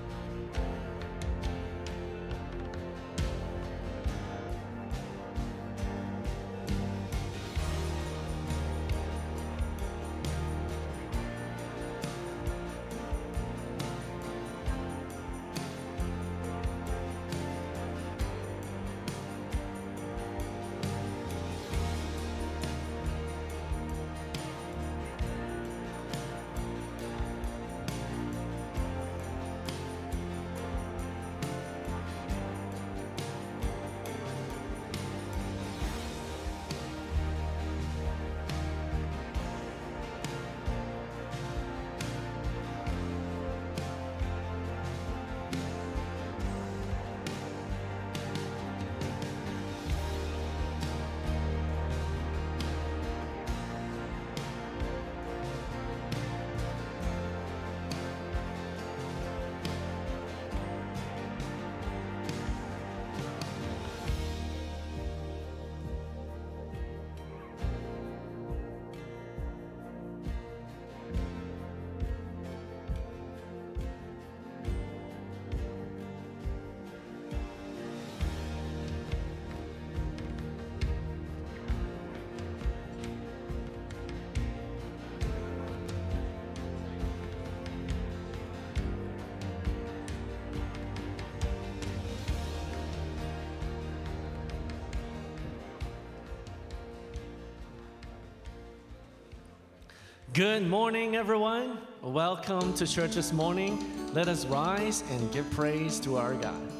Good morning, everyone. Welcome to church this morning. Let us rise and give praise to our God.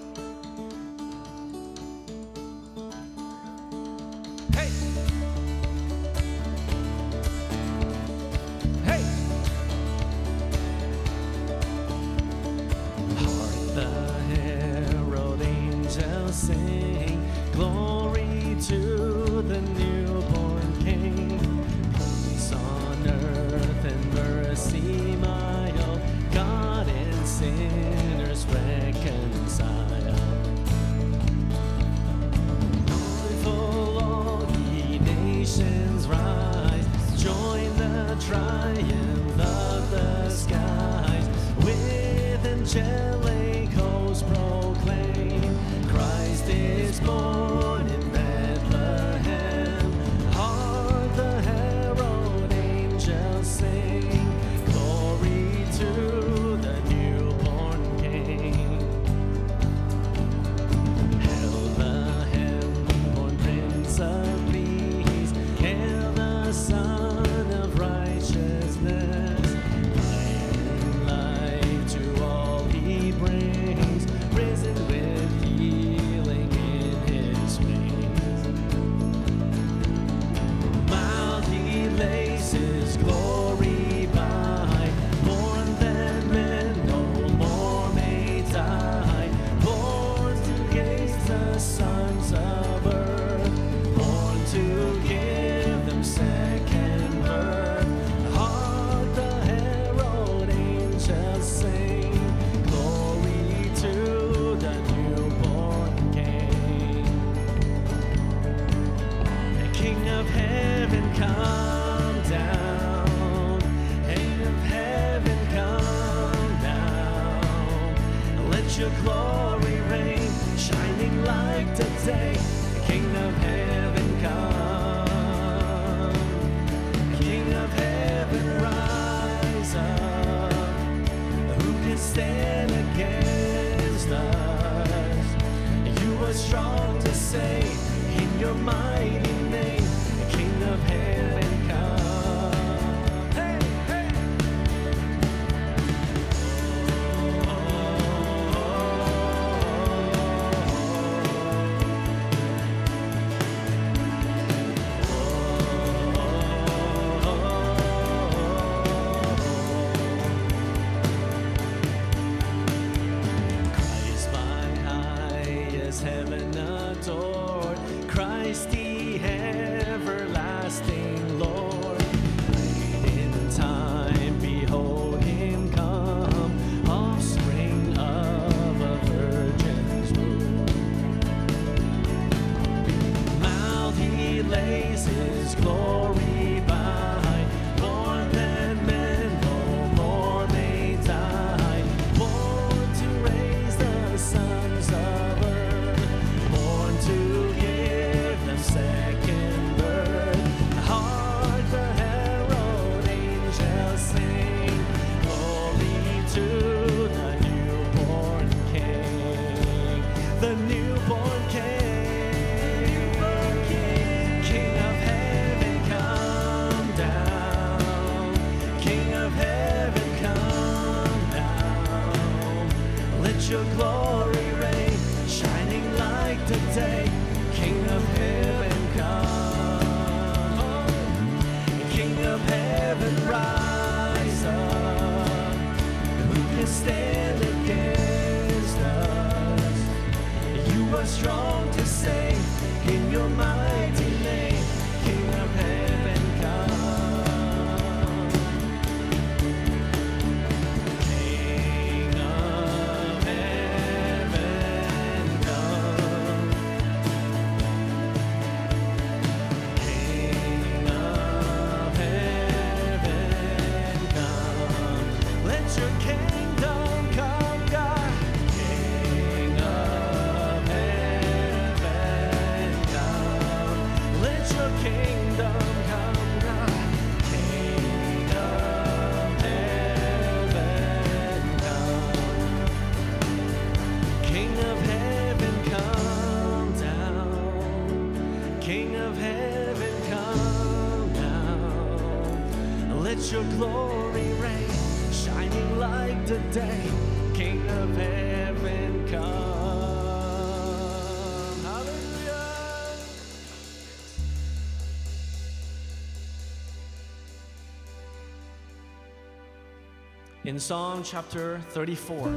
In Psalm chapter 34,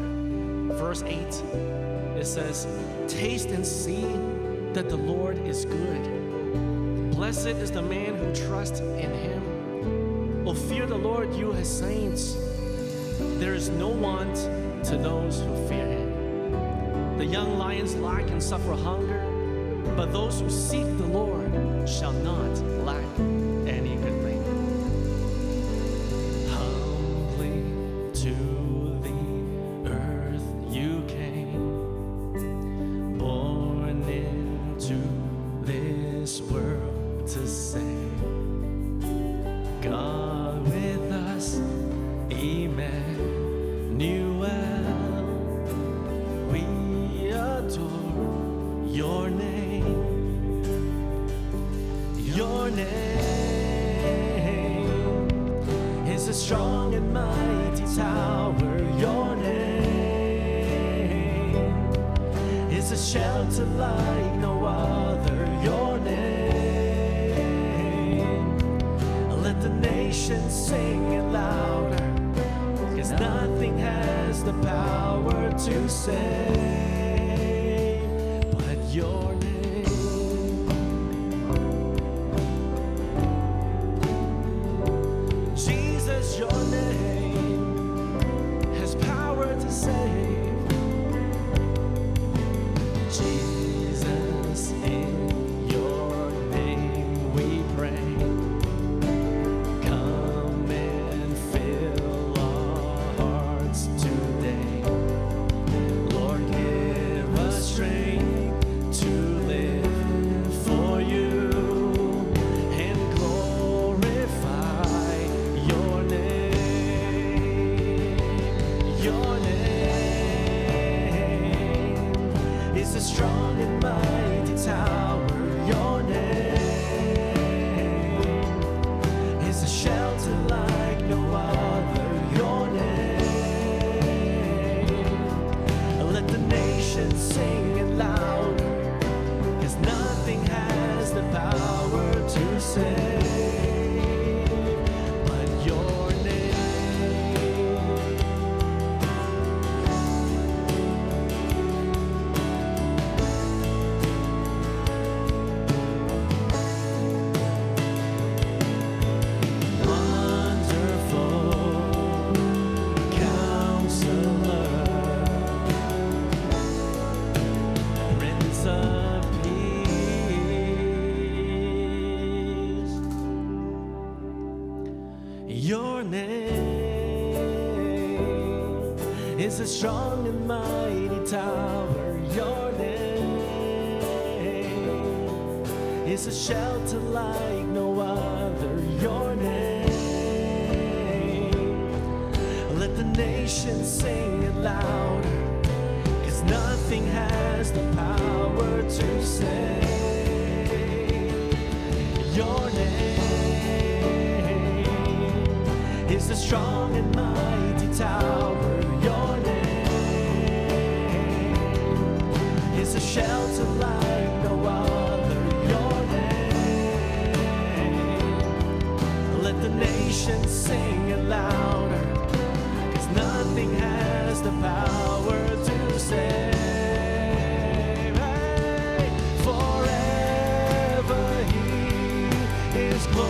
verse 8, it says, Taste and see that the Lord is good. Blessed is the man who trusts in him. Oh, fear the Lord, you his saints. There is no want to those who fear him. The young lions lack and suffer hunger, but those who seek the Lord shall not lack.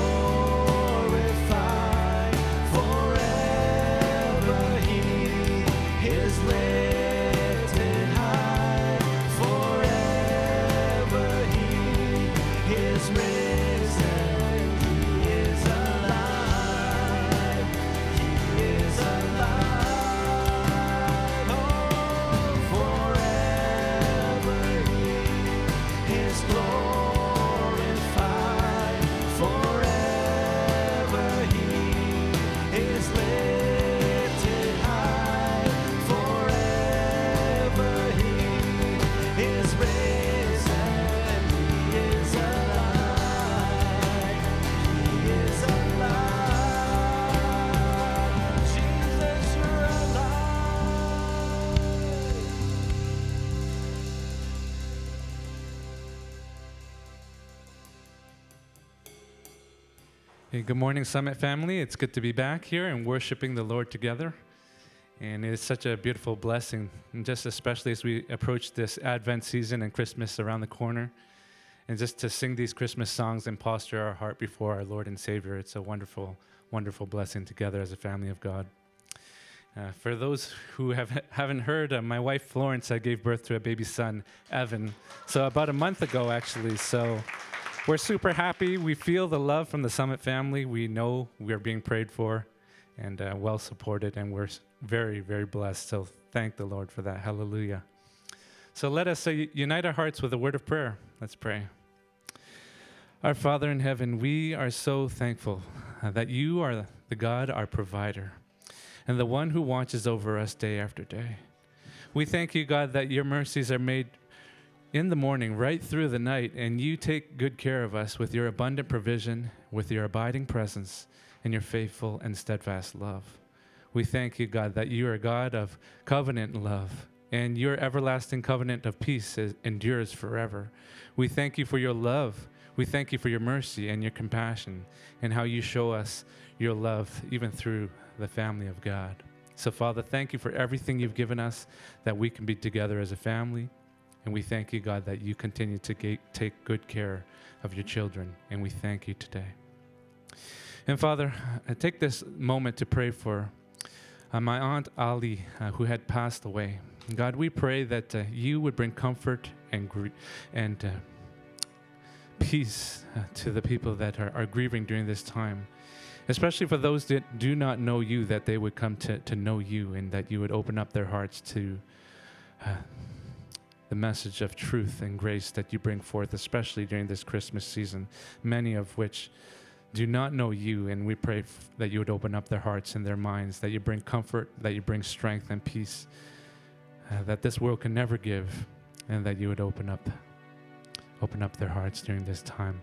Is good morning, Summit family. It's good to be back here and worshiping the Lord together. And it's such a beautiful blessing, and just especially as we approach this Advent season and Christmas around the corner. And just to sing these Christmas songs and posture our heart before our Lord and Savior, it's a wonderful, wonderful blessing together as a family of God. Uh, for those who have, haven't heard, uh, my wife Florence uh, gave birth to a baby son, Evan. So, about a month ago, actually. So, we're super happy. We feel the love from the Summit family. We know we're being prayed for and uh, well supported, and we're very, very blessed. So thank the Lord for that. Hallelujah. So let us uh, unite our hearts with a word of prayer. Let's pray. Our Father in heaven, we are so thankful uh, that you are the God, our provider, and the one who watches over us day after day. We thank you, God, that your mercies are made in the morning, right through the night, and you take good care of us with your abundant provision, with your abiding presence, and your faithful and steadfast love. We thank you, God, that you are a God of covenant love, and your everlasting covenant of peace is, endures forever. We thank you for your love. We thank you for your mercy and your compassion, and how you show us your love even through the family of God. So, Father, thank you for everything you've given us that we can be together as a family. And we thank you, God, that you continue to ga- take good care of your children. And we thank you today. And Father, I take this moment to pray for uh, my Aunt Ali, uh, who had passed away. God, we pray that uh, you would bring comfort and, gr- and uh, peace uh, to the people that are, are grieving during this time. Especially for those that do not know you, that they would come to, to know you and that you would open up their hearts to uh, the message of truth and grace that you bring forth, especially during this Christmas season, many of which do not know you. And we pray that you would open up their hearts and their minds, that you bring comfort, that you bring strength and peace uh, that this world can never give, and that you would open up, open up their hearts during this time.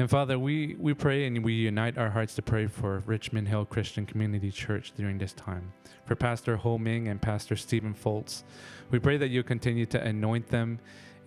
And Father, we, we pray and we unite our hearts to pray for Richmond Hill Christian Community Church during this time. For Pastor Ho Ming and Pastor Stephen Foltz, we pray that you continue to anoint them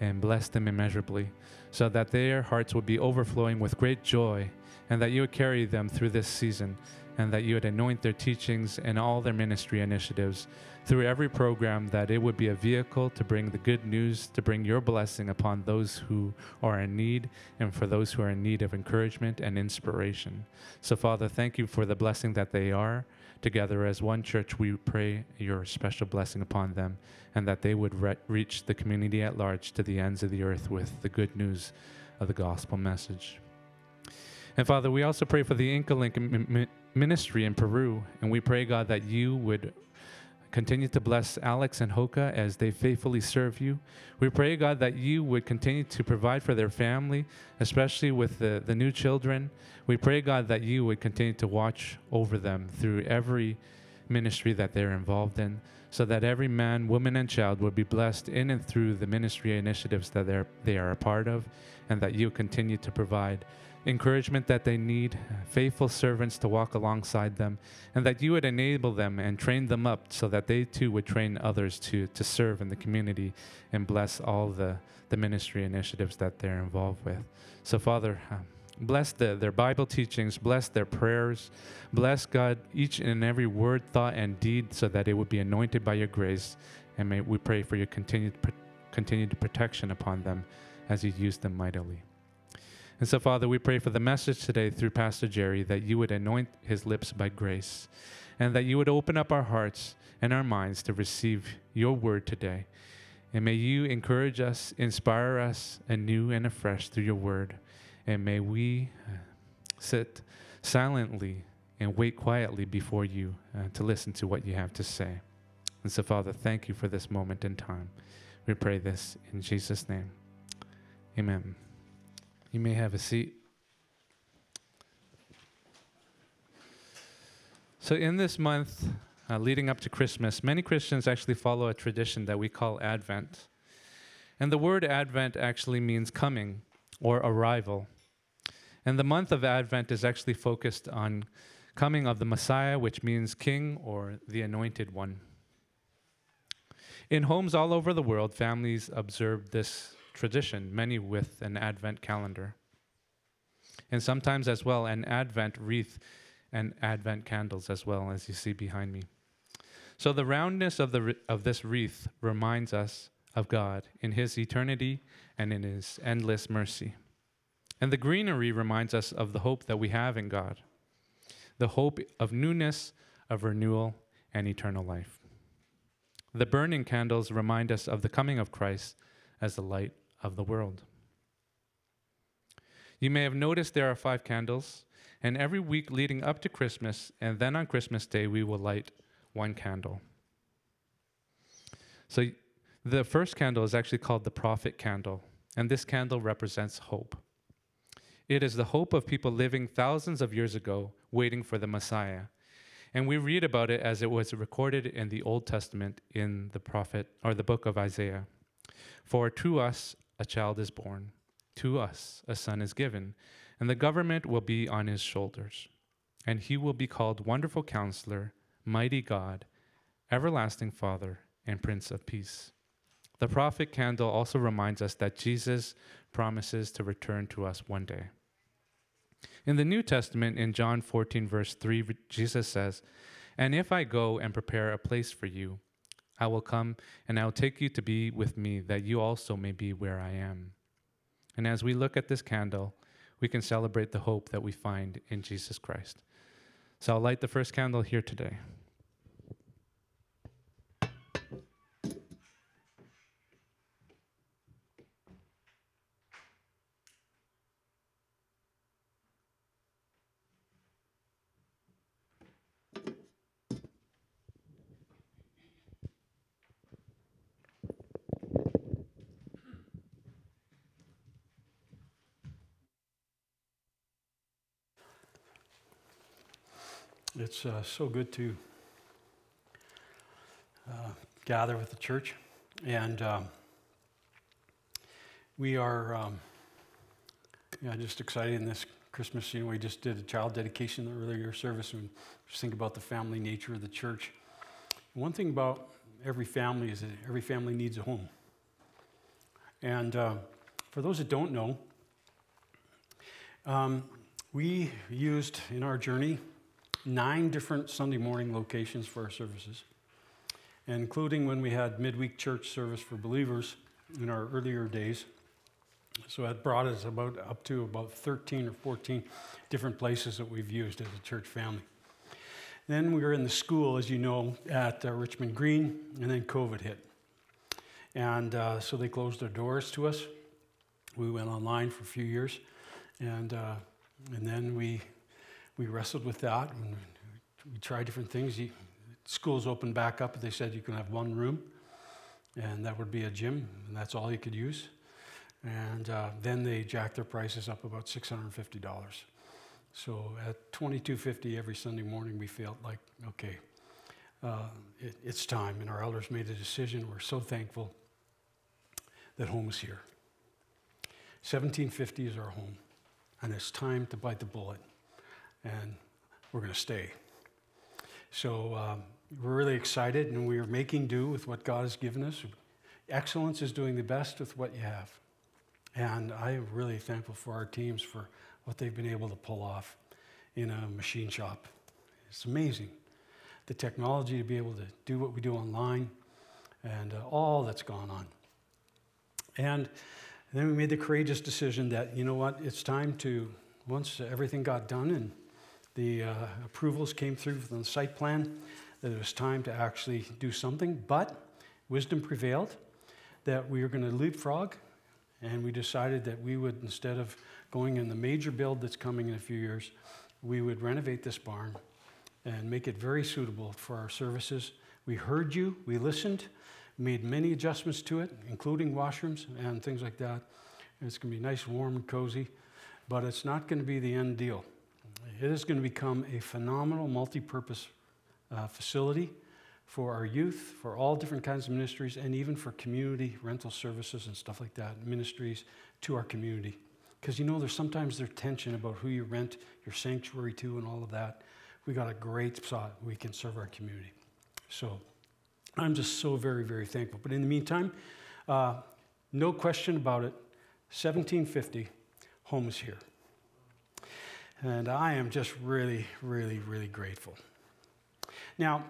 and bless them immeasurably, so that their hearts would be overflowing with great joy, and that you would carry them through this season, and that you would anoint their teachings and all their ministry initiatives through every program, that it would be a vehicle to bring the good news, to bring your blessing upon those who are in need, and for those who are in need of encouragement and inspiration. So, Father, thank you for the blessing that they are. Together as one church, we pray your special blessing upon them and that they would re- reach the community at large to the ends of the earth with the good news of the gospel message. And Father, we also pray for the Inca Link mi- mi- ministry in Peru, and we pray, God, that you would continue to bless Alex and Hoka as they faithfully serve you. We pray, God, that you would continue to provide for their family, especially with the, the new children. We pray, God, that you would continue to watch over them through every ministry that they're involved in, so that every man, woman, and child would be blessed in and through the ministry initiatives that they're, they are a part of, and that you continue to provide encouragement that they need, faithful servants to walk alongside them, and that you would enable them and train them up so that they too would train others to, to serve in the community and bless all the, the ministry initiatives that they're involved with. So, Father, um, bless the, their Bible teachings, bless their prayers, bless God each and every word, thought, and deed so that it would be anointed by your grace. And may we pray for your continued, continued protection upon them as you use them mightily. And so, Father, we pray for the message today through Pastor Gerry that you would anoint his lips by grace and that you would open up our hearts and our minds to receive your word today. And may you encourage us, inspire us anew and afresh through your word. And may we uh, sit silently and wait quietly before you uh, to listen to what you have to say. And so, Father, thank you for this moment in time. We pray this in Jesus' name. Amen. You may have a seat. So, in this month uh, leading up to Christmas, many Christians actually follow a tradition that we call Advent. And the word Advent actually means coming or arrival. And the month of Advent is actually focused on coming of the Messiah, which means king or the anointed one. In homes all over the world, families observe this tradition, many with an Advent calendar. And sometimes, as well, an Advent wreath and Advent candles, as well, as you see behind me. So, the roundness of, the, of this wreath reminds us of God in His eternity and in His endless mercy. And the greenery reminds us of the hope that we have in God the hope of newness, of renewal, and eternal life. The burning candles remind us of the coming of Christ as the light of the world. You may have noticed there are five candles, and every week leading up to Christmas, and then on Christmas Day, we will light one candle. So the first candle is actually called the prophet candle, and this candle represents hope. It is the hope of people living thousands of years ago, waiting for the Messiah. And we read about it as it was recorded in the Old Testament in the prophet or the book of Isaiah. For to us a child is born, to us a son is given, and the government will be on his shoulders. And he will be called Wonderful Counselor, Mighty God, Everlasting Father, and Prince of Peace. The prophet candle also reminds us that Jesus promises to return to us one day. In the New Testament, in John 14, verse 3, Jesus says, And if I go and prepare a place for you, I will come and I will take you to be with me, that you also may be where I am. And as we look at this candle, we can celebrate the hope that we find in Jesus Christ. So I'll light the first candle here today. It's uh, so good to uh, gather with the church. And um, we are um, yeah, just excited in this Christmas. You know, we just did a child dedication earlier service and just think about the family nature of the church. One thing about every family is that every family needs a home. And uh, for those that don't know, um, we used in our journey nine different Sunday morning locations for our services, including when we had midweek church service for believers in our earlier days. So that brought us about up to about 13 or 14 different places that we've used as a church family. Then we were in the school, as you know, at uh, Richmond Green, and then COVID hit. And uh, so they closed their doors to us. We went online for a few years, and, uh, and then we we wrestled with that and we tried different things. Schools opened back up, they said you can have one room, and that would be a gym, and that's all you could use. And uh, then they jacked their prices up about $650. So at $22.50 every Sunday morning, we felt like, okay, uh, it, it's time. And our elders made a decision. We're so thankful that home is here. 1750 is our home. and it's time to bite the bullet, and we're going to stay. So um, we're really excited, and we are making do with what God has given us. Excellence is doing the best with what you have. And I am really thankful for our teams for what they've been able to pull off in a machine shop. It's amazing. The technology to be able to do what we do online and uh, all that's gone on. And then we made the courageous decision that, you know what, it's time to, once everything got done and the uh, approvals came through from the site plan, that it was time to actually do something. But wisdom prevailed that we were going to leapfrog, and we decided that we would, instead of going in the major build that's coming in a few years, we would renovate this barn and make it very suitable for our services. We heard you, we listened, made many adjustments to it, including washrooms and things like that. And it's going to be nice, warm, and cozy, but it's not going to be the end deal. It is going to become a phenomenal multi purpose uh, facility for our youth, for all different kinds of ministries, and even for community rental services and stuff like that, ministries to our community. Because you know, there's sometimes there's tension about who you rent your sanctuary to and all of that. We got a great spot we can serve our community. So I'm just so very, very thankful. But in the meantime, uh, no question about it, 1750, home is here. And I am just really, really, really grateful. Now,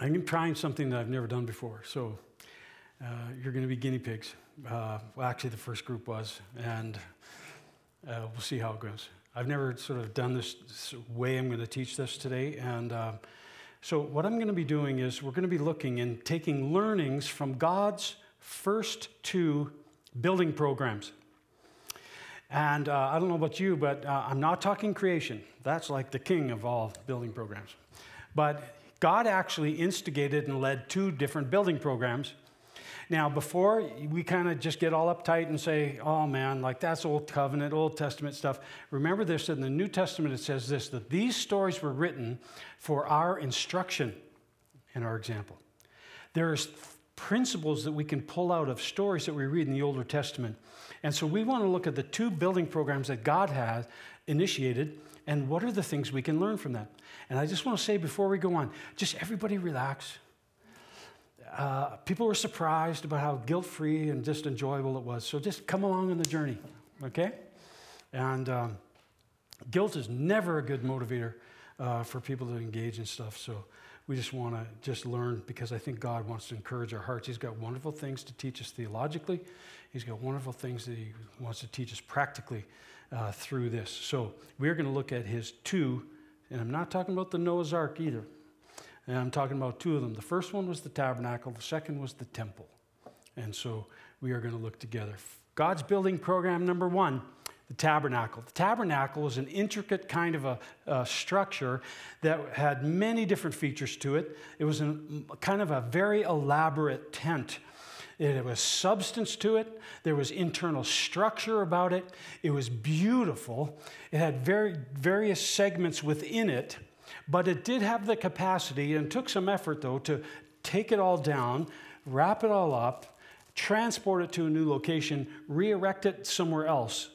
I'm trying something that I've never done before. So uh, you're going to be guinea pigs. Uh, well, actually, the first group was, and uh, we'll see how it goes. I've never sort of done this way I'm going to teach this today. And uh, so, what I'm going to be doing is we're going to be looking and taking learnings from God's first two building programs. And uh, I don't know about you, but uh, I'm not talking creation. That's like the king of all building programs. But God actually instigated and led two different building programs. Now, before we kind of just get all uptight and say, oh man, like that's Old Covenant, Old Testament stuff, remember this in the New Testament it says this that these stories were written for our instruction and our example. There's principles that we can pull out of stories that we read in the Older Testament. And so we want to look at the two building programs that God has initiated and what are the things we can learn from that. And I just want to say before we go on, just everybody relax uh, people were surprised about how guilt free and just enjoyable it was. So just come along on the journey, okay? And um, guilt is never a good motivator uh, for people to engage in stuff. So we just want to just learn because I think God wants to encourage our hearts. He's got wonderful things to teach us theologically, He's got wonderful things that He wants to teach us practically uh, through this. So we're going to look at His two, and I'm not talking about the Noah's Ark either. And I'm talking about two of them. The first one was the tabernacle, the second was the temple. And so we are going to look together. God's building program number one the tabernacle. The tabernacle was an intricate kind of a, a, structure that had many different features to it. It was an, kind of a very elaborate tent. It was substance to it. There was internal structure about it. It was beautiful. It had very, various segments within it but it did have the capacity and took some effort, though, to take it all down, wrap it all up, transport it to a new location, re erect it somewhere else.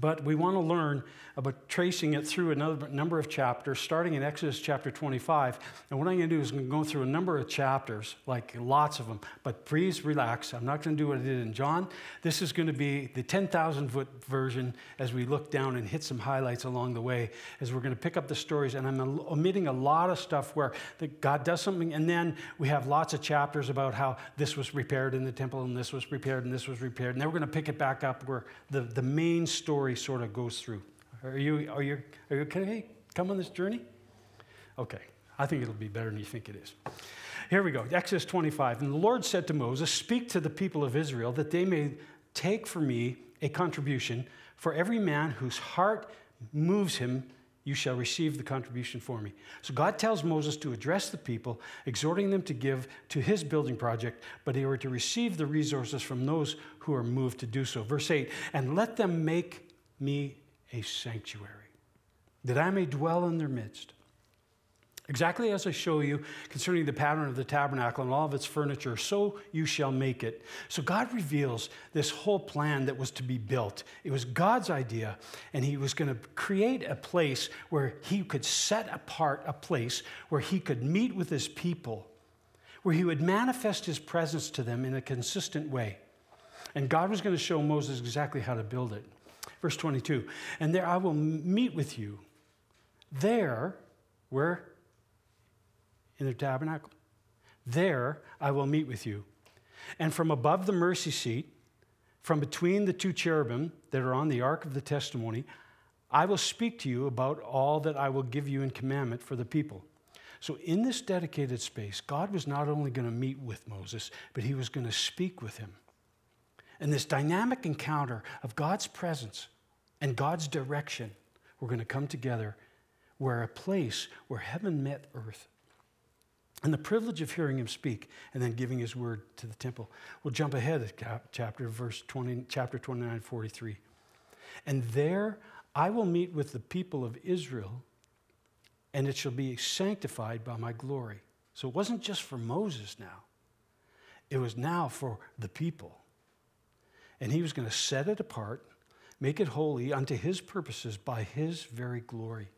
But we want to learn about tracing it through a number of chapters, starting in Exodus chapter 25. And what I'm going to do is I'm going to go through a number of chapters, like lots of them. But please relax. I'm not going to do what I did in John. This is going to be the 10,000 foot version as we look down and hit some highlights along the way, as we're going to pick up the stories. And I'm omitting a lot of stuff where God does something, and then we have lots of chapters about how this was repaired in the temple, and this was repaired, and this was repaired. And then we're going to pick it back up where the, the main story sort of goes through. Are you, are you, are you okay? Come on this journey? Okay. I think it'll be better than you think it is. Here we go. Exodus 25. And the Lord said to Moses, Speak to the people of Israel that they may take for me a contribution. For every man whose heart moves him, you shall receive the contribution for me. So God tells Moses to address the people, exhorting them to give to his building project, but they were to receive the resources from those who are moved to do so. Verse 8 And let them make me a sanctuary, that I may dwell in their midst. Exactly as I show you concerning the pattern of the tabernacle and all of its furniture, so you shall make it. So God reveals this whole plan that was to be built. It was God's idea, and He was going to create a place where He could set apart a place where He could meet with His people, where He would manifest His presence to them in a consistent way. And God was going to show Moses exactly how to build it. Verse 22 And there I will meet with you. There, where in the tabernacle. There I will meet with you. And from above the mercy seat, from between the two cherubim that are on the ark of the testimony, I will speak to you about all that I will give you in commandment for the people. So, in this dedicated space, God was not only going to meet with Moses, but he was going to speak with him. And this dynamic encounter of God's presence and God's direction were going to come together where a place where heaven met earth and the privilege of hearing him speak and then giving his word to the temple. We'll jump ahead of chapter, verse 20, chapter 29, 43. And there I will meet with the people of Israel, and it shall be sanctified by my glory. So it wasn't just for Moses now, it was now for the people. And he was going to set it apart, make it holy unto his purposes by his very glory.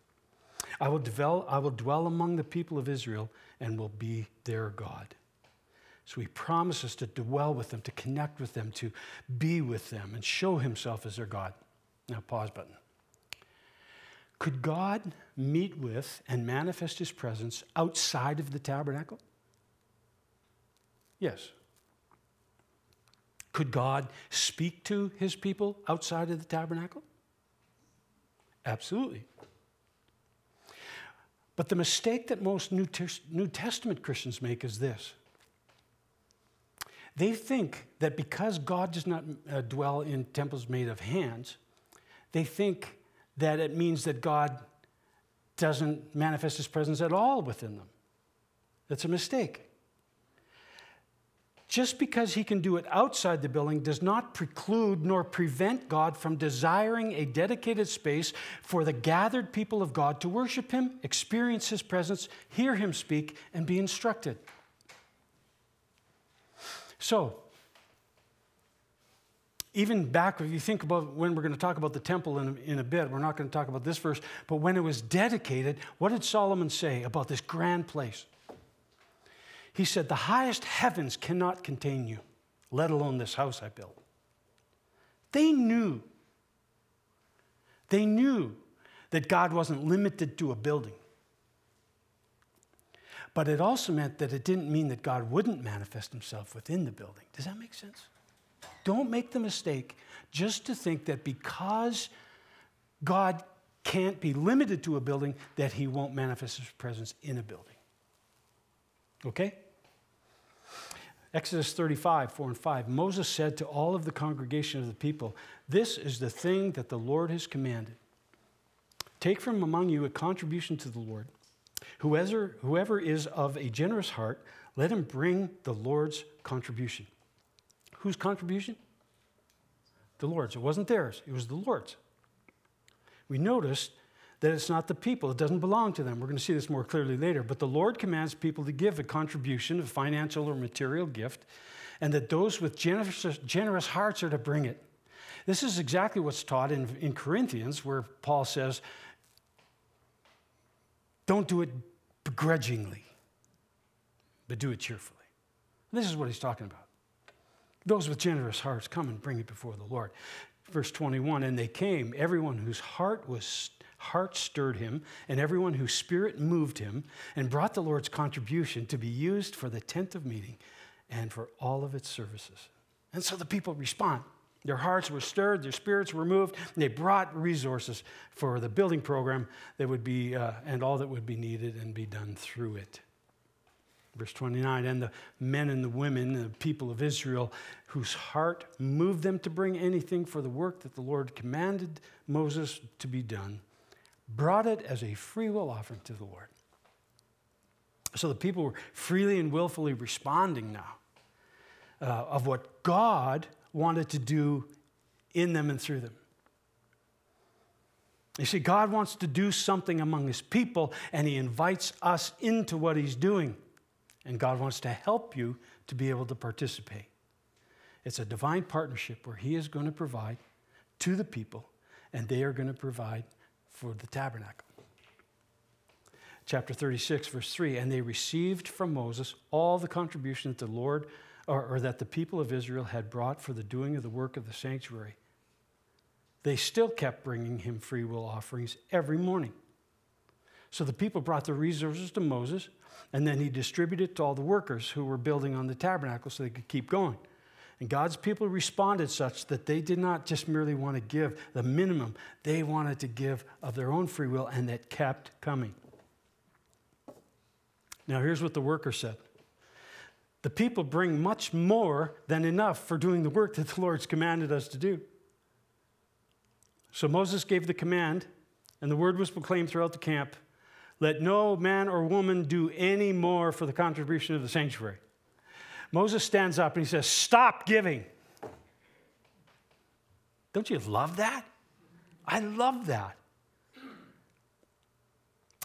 I will, dwell, I will dwell among the people of Israel and will be their God. So he promises to dwell with them, to connect with them, to be with them, and show himself as their God. Now, pause button. Could God meet with and manifest his presence outside of the tabernacle? Yes. Could God speak to his people outside of the tabernacle? Absolutely. But the mistake that most New, New Testament Christians make is this they think that because God does not uh, dwell in temples made of hands, they think that it means that God doesn't manifest his presence at all within them. That's a mistake. Just because he can do it outside the building does not preclude nor prevent God from desiring a dedicated space for the gathered people of God to worship him, experience his presence, hear him speak, and be instructed. So, even back, if you think about when we're going to talk about the temple in, in a bit, we're not going to talk about this verse, but when it was dedicated, what did Solomon say about this grand place? He said, The highest heavens cannot contain you, let alone this house I built. They knew. They knew that God wasn't limited to a building. But it also meant that it didn't mean that God wouldn't manifest himself within the building. Does that make sense? Don't make the mistake just to think that because God can't be limited to a building, that he won't manifest his presence in a building. Okay? Exodus 35, 4 and 5. Moses said to all of the congregation of the people, This is the thing that the Lord has commanded. Take from among you a contribution to the Lord. Whoever, whoever is of a generous heart, let him bring the Lord's contribution. Whose contribution? The Lord's. It wasn't theirs, it was the Lord's. We noticed that it's not the people, it doesn't belong to them. We're going to see this more clearly later. But the Lord commands people to give a contribution, a financial or material gift, and that those with generous, generous hearts are to bring it. This is exactly what's taught in, in Corinthians, where Paul says, Don't do it begrudgingly, but do it cheerfully. This is what he's talking about. Those with generous hearts come and bring it before the Lord. Verse 21 And they came, everyone whose heart was heart stirred him, and everyone whose spirit moved him, and brought the Lord's contribution to be used for the tent of meeting and for all of its services. And so the people respond. Their hearts were stirred, their spirits were moved, and they brought resources for the building program that would be, uh, and all that would be needed and be done through it. Verse 29 And the men and the women, the people of Israel, whose heart moved them to bring anything for the work that the Lord commanded Moses to be done, brought it as a free will offering to the Lord. So the people were freely and willfully responding now uh, of what God wanted to do in them and through them. You see, God wants to do something among his people, and he invites us into what he's doing. And God wants to help you to be able to participate. It's a divine partnership where he is going to provide to the people, and they are going to provide for the tabernacle. Chapter 36, verse 3 And they received from Moses all the contribution that the Lord, or, or that the people of Israel had brought for the doing of the work of the sanctuary they still kept bringing him free will offerings every morning. So the people brought the resources to Moses, and then he distributed to all the workers who were building on the tabernacle so they could keep going. And God's people responded such that they did not just merely want to give the minimum, they wanted to give of their own free will, and that kept coming. Now, here's what the worker said The people bring much more than enough for doing the work that the Lord's commanded us to do. So Moses gave the command, and the word was proclaimed throughout the camp let no man or woman do any more for the contribution of the sanctuary. Moses stands up and he says, Stop giving. Don't you love that? I love that.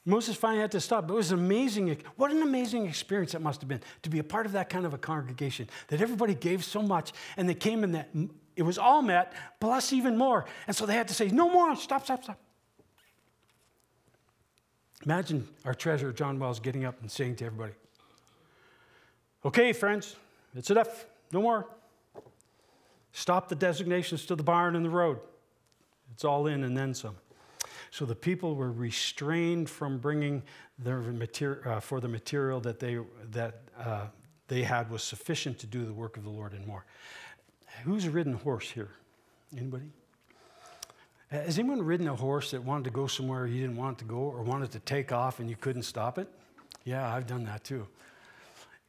Moses finally had to stop. It was amazing. What an amazing experience it must have been to be a part of that kind of a congregation that everybody gave so much and they came in that it was all met, plus even more. And so they had to say, no more, stop, stop, stop. Imagine our treasurer, John Wells, getting up and saying to everybody, okay, friends, it's enough, no more. Stop the designations to the barn and the road. It's all in and then some. So the people were restrained from bringing their material uh, for the material that they that uh, they had was sufficient to do the work of the Lord and more. Who's ridden horse here? Anybody? Uh, has anyone ridden a horse that wanted to go somewhere you didn't want to go or wanted to take off and you couldn't stop it? Yeah, I've done that too.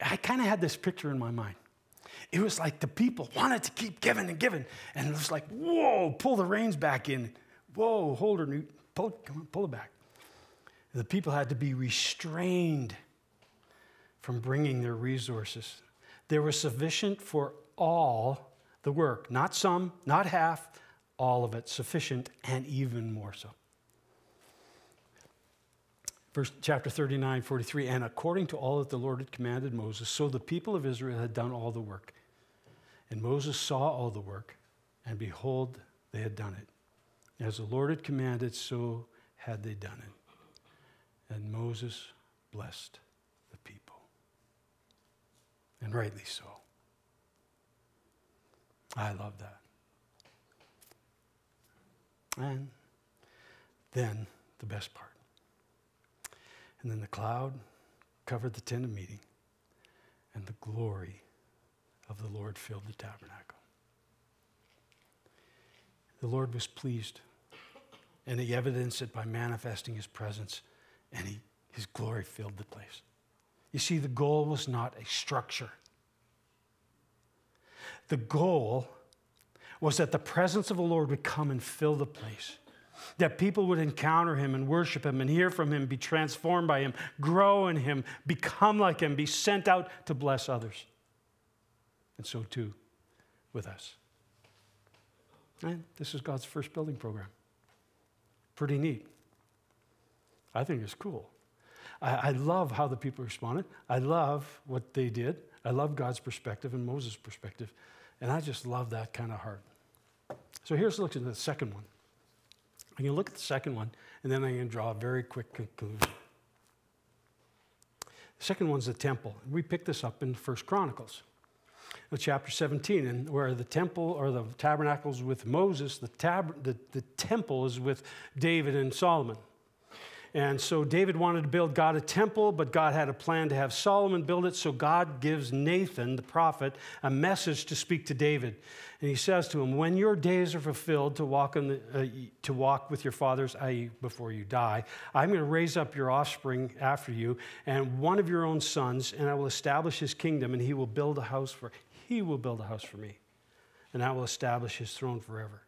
I kind of had this picture in my mind. It was like the people wanted to keep giving and giving, and it was like, whoa, pull the reins back in. Whoa, hold her, Newt. Pull, come on, pull it back. The people had to be restrained from bringing their resources. There was sufficient for all the work. Not some, not half, all of it, sufficient and even more so. Verse chapter 39, 43, and according to all that the Lord had commanded Moses, so the people of Israel had done all the work. And Moses saw all the work, and behold, they had done it. As the Lord had commanded, so had they done it. And Moses blessed the people. And rightly so. I love that. And then the best part. And then the cloud covered the tent of meeting, and the glory of the Lord filled the tabernacle. The Lord was pleased, and he evidenced it by manifesting his presence, and he, his glory filled the place. You see, the goal was not a structure. The goal was that the presence of the Lord would come and fill the place. That people would encounter him and worship him and hear from him, be transformed by him, grow in him, become like him, be sent out to bless others. And so too with us. And this is God's first building program. Pretty neat. I think it's cool. I, I, love how the people responded. I love what they did. I love God's perspective and Moses' perspective. And I just love that kind of heart. So here's look at the second one. I'm going to look at the second one, and then I'm going to draw a very quick conclusion. The second one's the temple. We pick this up in First Chronicles, uh, chapter 17, and where the temple or the tabernacle is with Moses, the, tab- the, the temple is with David and Solomon. And so David wanted to build God a temple, but God had a plan to have Solomon build it. So God gives Nathan, the prophet, a message to speak to David. And he says to him, When your days are fulfilled to walk, the, uh, to walk with your fathers, i.e., before you die, I'm going to raise up your offspring after you, and one of your own sons, and I will establish his kingdom, and he will build a house for he will build a house for me, and I will establish his throne forever.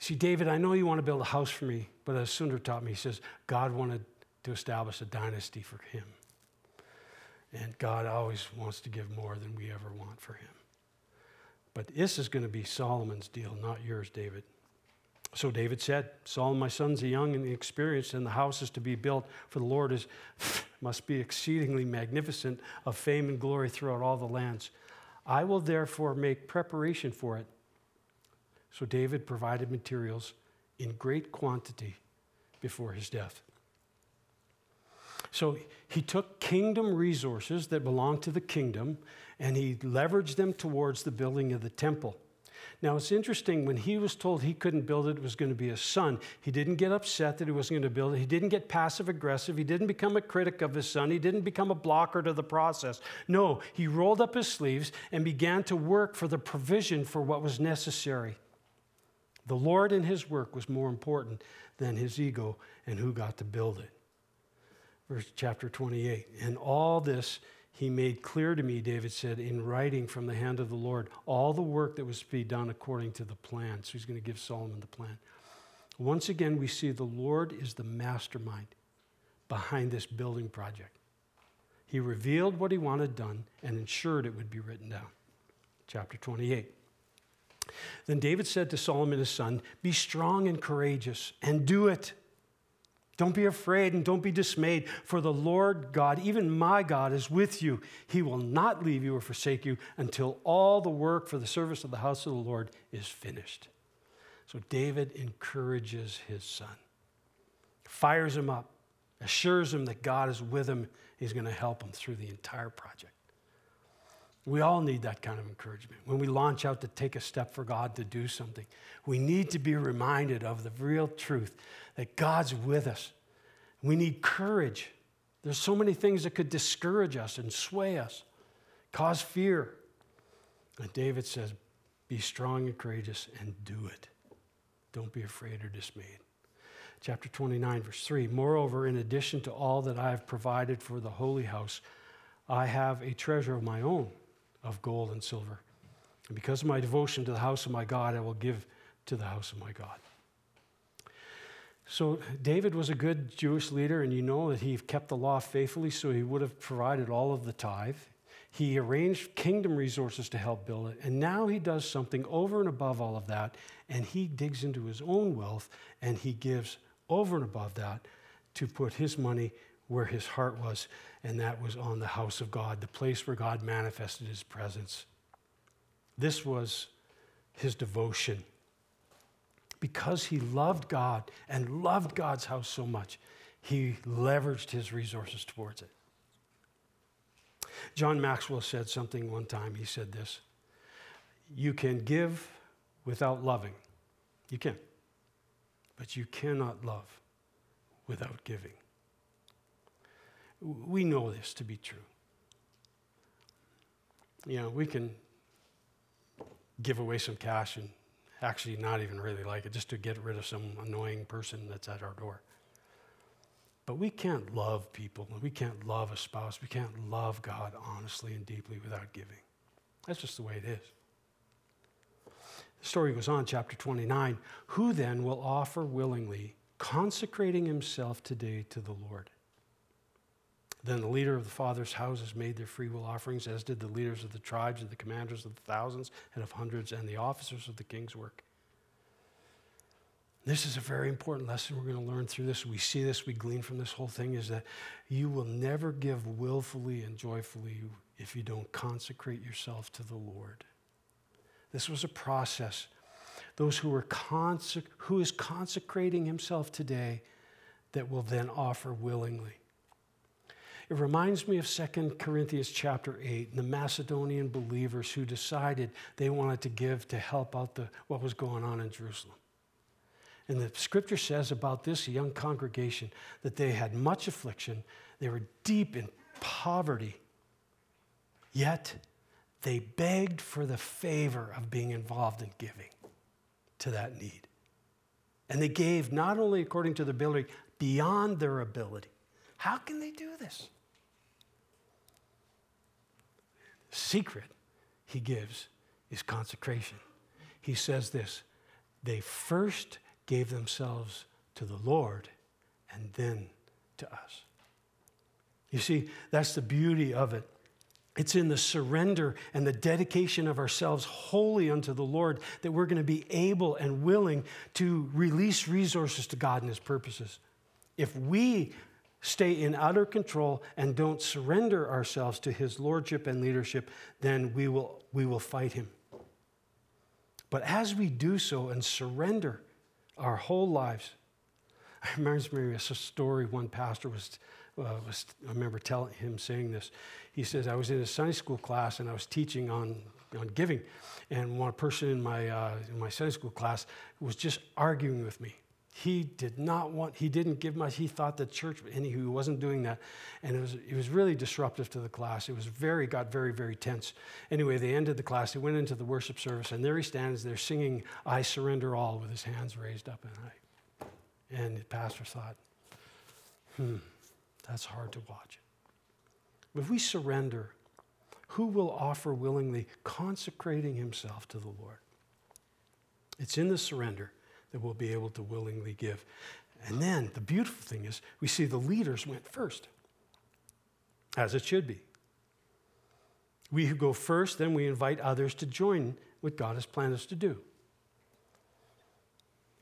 See, David, I know you want to build a house for me, but as Sundar taught me, he says, God wanted to establish a dynasty for him. And God always wants to give more than we ever want for him. But this is going to be Solomon's deal, not yours, David. So David said, Solomon, my son's a young and experienced, and the house is to be built for the Lord is must be exceedingly magnificent of fame and glory throughout all the lands. I will therefore make preparation for it. So David provided materials in great quantity before his death. So he took kingdom resources that belonged to the kingdom and he leveraged them towards the building of the temple. Now, it's interesting, when he was told he couldn't build it, it was going to be his son, he didn't get upset that he wasn't going to build it. He didn't get passive aggressive. He didn't become a critic of his son. He didn't become a blocker to the process. No, he rolled up his sleeves and began to work for the provision for what was necessary. The Lord and his work was more important than his ego and who got to build it. Verse chapter 28. And all this he made clear to me, David said, in writing from the hand of the Lord, all the work that was to be done according to the plan. So he's going to give Solomon the plan. Once again, we see the Lord is the mastermind behind this building project. He revealed what he wanted done and ensured it would be written down. Chapter 28. Then David said to Solomon his son, Be strong and courageous, and do it. Don't be afraid and don't be dismayed, for the Lord God, even my God, is with you. He will not leave you or forsake you until all the work for the service of the house of the Lord is finished. So David encourages his son, fires him up, assures him that God is with him. He's going to help him through the entire project. We all need that kind of encouragement. When we launch out to take a step for God to do something, we need to be reminded of the real truth that God's with us. We need courage. There's so many things that could discourage us and sway us, cause fear. And David says, Be strong and courageous and do it. Don't be afraid or dismayed. Chapter 29, verse 3 Moreover, in addition to all that I have provided for the holy house, I have a treasure of my own of gold and silver. And because of my devotion to the house of my God, I will give to the house of my God. So, David was a good Jewish leader, and you know that he kept the law faithfully, so he would have provided all of the tithe. He arranged kingdom resources to help build it, and now he does something over and above all of that, and he digs into his own wealth and he gives over and above that to put his money where his heart was, and that was on the house of God, the place where God manifested his presence. This was his devotion. Because he loved God and loved God's house so much, he leveraged his resources towards it. John Maxwell said something one time. He said this You can give without loving. You can. But you cannot love without giving. We know this to be true. You know, we can give away some cash and actually not even really like it, just to get rid of some annoying person that's at our door. But we can't love people, we can't love a spouse, we can't love God honestly and deeply without giving. That's just the way it is. The story goes on, chapter 29. Who then will offer willingly, consecrating himself today to the Lord? Then the leader of the father's houses made their freewill offerings, as did the leaders of the tribes, and the commanders of the thousands and of hundreds, and the officers of the king's work. This is a very important lesson we're going to learn through this. We see this, we glean from this whole thing is that you will never give willfully and joyfully if you don't consecrate yourself to the Lord. This was a process. Those who are consec- who is consecrating himself today that will then offer willingly. It reminds me of 2 Corinthians chapter 8, the Macedonian believers who decided they wanted to give to help out the, what was going on in Jerusalem. And the scripture says about this young congregation that they had much affliction, they were deep in poverty, yet they begged for the favor of being involved in giving to that need. And they gave not only according to their ability, beyond their ability. How can they do this? Secret he gives is consecration. He says this they first gave themselves to the Lord and then to us. You see, that's the beauty of it It's in the surrender and the dedication of ourselves wholly unto the Lord that we're going to be able and willing to release resources to God and His purposes. If we stay in utter control and don't surrender ourselves to His lordship and leadership, then we will, we will fight Him. But as we do so and surrender our whole lives, I reminds me a story one pastor was, uh, was I remember telling him saying this. He says, I was in a Sunday school class and I was teaching on, on giving, and one person in my, uh, in my Sunday school class was just arguing with me. He did not want, he didn't give much. He thought the church, and he wasn't doing that. And it was, it was really disruptive to the class. It was very, got very, very tense. Anyway, they ended the class. They went into the worship service, and there he stands there singing, I surrender all, with his hands raised up and I, And the pastor thought, hmm, that's hard to watch. If we surrender, who will offer willingly, consecrating himself to the Lord? It's in the surrender that we'll be able to willingly give. And then the beautiful thing is, we see the leaders went first, as it should be. We who go first, then we invite others to join what God has planned us to do.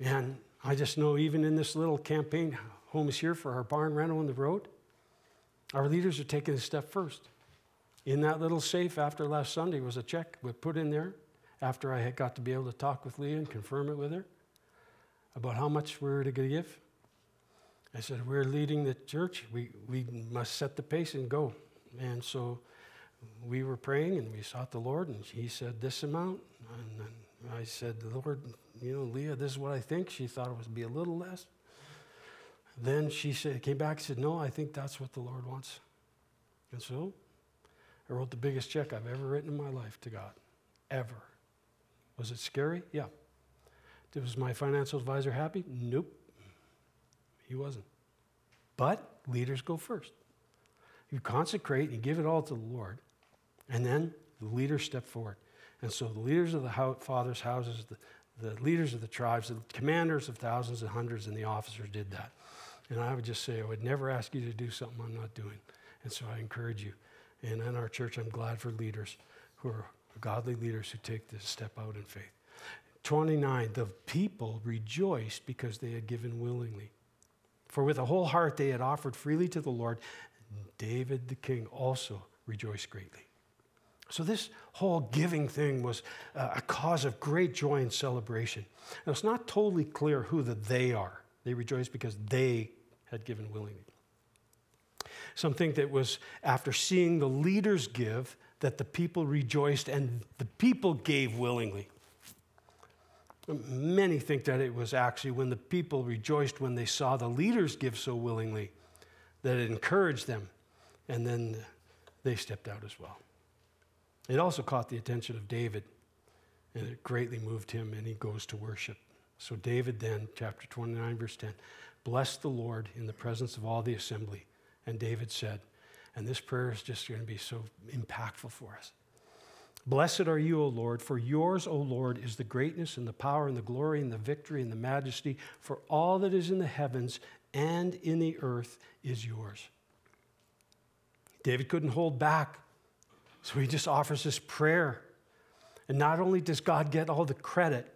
And I just know, even in this little campaign, Home is Here for our barn rental on the road, our leaders are taking a step first. In that little safe after last Sunday was a check we put in there after I had got to be able to talk with Leah and confirm it with her about how much we were to give. I said, We're leading the church. We, we must set the pace and go. And so we were praying and we sought the Lord, and He said this amount. And I said, Lord, you know, Leah, this is what I think. She thought it would be a little less. Then she said, came back and said, No, I think that's what the Lord wants. And so I wrote the biggest check I've ever written in my life to God, ever. Was it scary? Yeah. Was my financial advisor happy? Nope. He wasn't. But leaders go first. You consecrate, and you give it all to the Lord, and then the leaders step forward. And so the leaders of the father's houses, the, the leaders of the tribes, the commanders of thousands and hundreds, and the officers did that. And I would just say, I would never ask you to do something I'm not doing. And so I encourage you. And in our church, I'm glad for leaders who are godly leaders who take this step out in faith. 29, the people rejoiced because they had given willingly. For with a whole heart they had offered freely to the Lord. David the king also rejoiced greatly. So, this whole giving thing was a cause of great joy and celebration. Now, it's not totally clear who the they are. They rejoiced because they had given willingly. Some think that was after seeing the leaders give that the people rejoiced and the people gave willingly. Many think that it was actually when the people rejoiced when they saw the leaders give so willingly that it encouraged them, and then they stepped out as well. It also caught the attention of David, and it greatly moved him, and he goes to worship. So, David then, chapter 29, verse 10, blessed the Lord in the presence of all the assembly. And David said, and this prayer is just going to be so impactful for us. Blessed are you, O Lord, for yours, O Lord, is the greatness and the power and the glory and the victory and the majesty, for all that is in the heavens and in the earth is yours. David couldn't hold back, so he just offers this prayer. And not only does God get all the credit,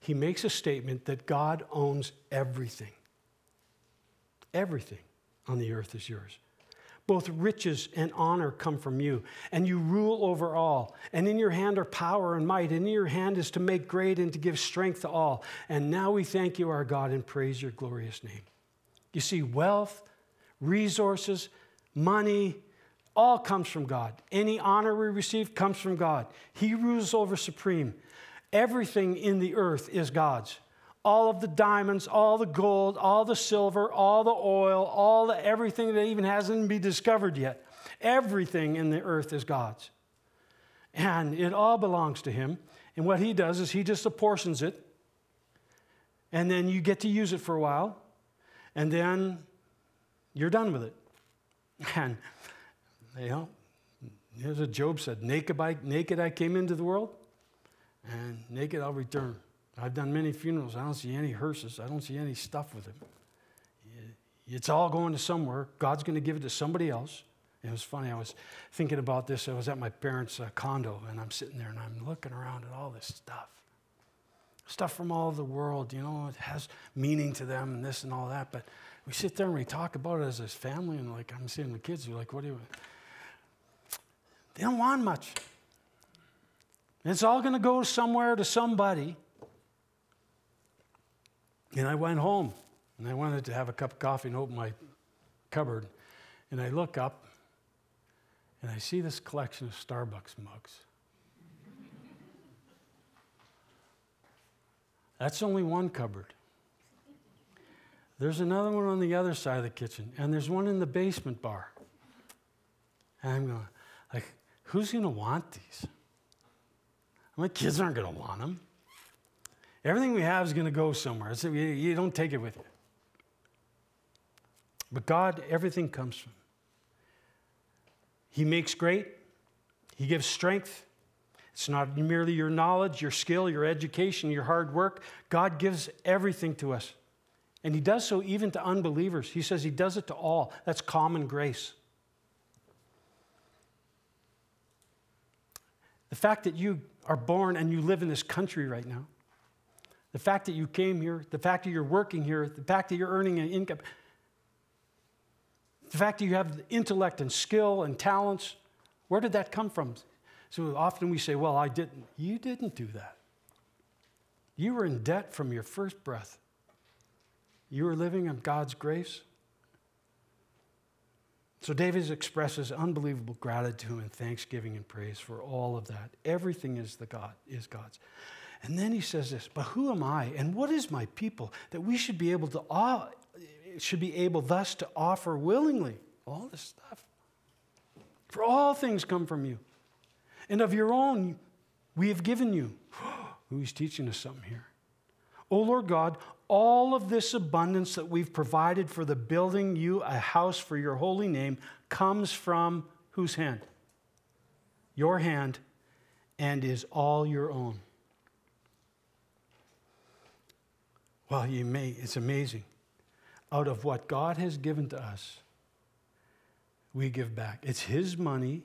he makes a statement that God owns everything. Everything on the earth is yours. Both riches and honor come from you, and you rule over all. And in your hand are power and might, and in your hand is to make great and to give strength to all. And now we thank you, our God, and praise your glorious name. You see, wealth, resources, money, all comes from God. Any honor we receive comes from God. He rules over supreme. Everything in the earth is God's. All of the diamonds, all the gold, all the silver, all the oil, all the everything that even hasn't been discovered yet. Everything in the earth is God's. And it all belongs to Him. And what He does is He just apportions it. And then you get to use it for a while. And then you're done with it. And, you know, here's Job said naked I, naked I came into the world, and naked I'll return. I've done many funerals. I don't see any hearses. I don't see any stuff with it. It's all going to somewhere. God's going to give it to somebody else. It was funny. I was thinking about this. I was at my parents' uh, condo, and I'm sitting there and I'm looking around at all this stuff. Stuff from all over the world, you know, it has meaning to them and this and all that. But we sit there and we talk about it as a family, and like I'm seeing the kids, are like, what do you. They don't want much. It's all going to go somewhere to somebody. And I went home and I wanted to have a cup of coffee and open my cupboard. And I look up and I see this collection of Starbucks mugs. That's only one cupboard. There's another one on the other side of the kitchen, and there's one in the basement bar. And I'm going, like, who's going to want these? My kids aren't going to want them. Everything we have is going to go somewhere. So you don't take it with you. But God, everything comes from. He makes great, He gives strength. It's not merely your knowledge, your skill, your education, your hard work. God gives everything to us. And He does so even to unbelievers. He says He does it to all. That's common grace. The fact that you are born and you live in this country right now, the fact that you came here, the fact that you're working here, the fact that you're earning an income, the fact that you have intellect and skill and talents, where did that come from? So often we say, well, I didn't. You didn't do that. You were in debt from your first breath. You were living on God's grace. So David expresses unbelievable gratitude and thanksgiving and praise for all of that. Everything is the God is God's. And then he says this, but who am I and what is my people that we should be able to all should be able thus to offer willingly all this stuff. For all things come from you. And of your own we have given you. Who's teaching us something here? O Lord God, all of this abundance that we've provided for the building you a house for your holy name comes from whose hand? Your hand, and is all your own. Well, you may, it's amazing out of what God has given to us, we give back. It's His money,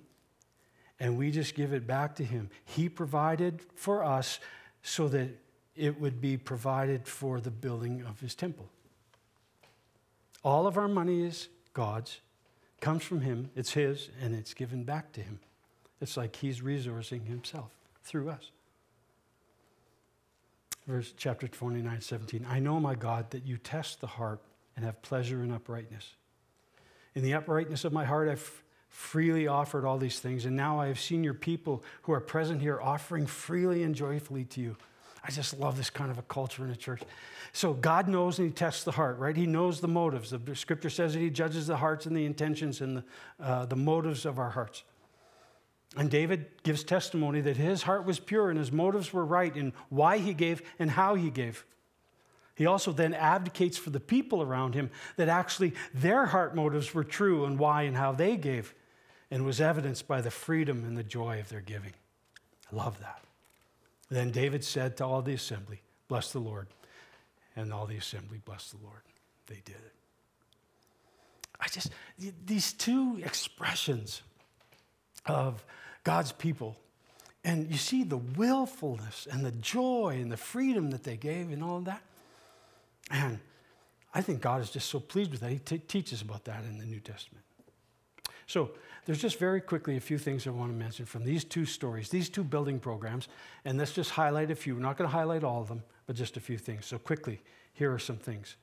and we just give it back to Him. He provided for us so that it would be provided for the building of His temple. All of our money is God's, comes from Him, it's His, and it's given back to Him. It's like He's resourcing Himself through us verse chapter 29 17 i know my god that you test the heart and have pleasure in uprightness. In the uprightness of my heart, I've freely offered all these things, and now I have seen your people who are present here offering freely and joyfully to you. I just love this kind of a culture in a church. So God knows and He tests the heart, right? He knows the motives. The scripture says that He judges the hearts and the intentions and the, uh, the motives of our hearts. And David gives testimony that his heart was pure and his motives were right in why he gave and how he gave. He also then advocates for the people around him that actually their heart motives were true and why and how they gave, and was evidenced by the freedom and the joy of their giving. I love that. Then David said to all the assembly, Bless the Lord. And all the assembly blessed the Lord. They did it. I just, these two expressions of God's people, and you see the willfulness and the joy and the freedom that they gave and all of that. And I think God is just so pleased with that. He t- teaches about that in the New Testament. So there's just very quickly a few things I want to mention from these two stories, these two building programs, and let's just highlight a few. We're not going to highlight all of them, but just a few things. So quickly, here are some things.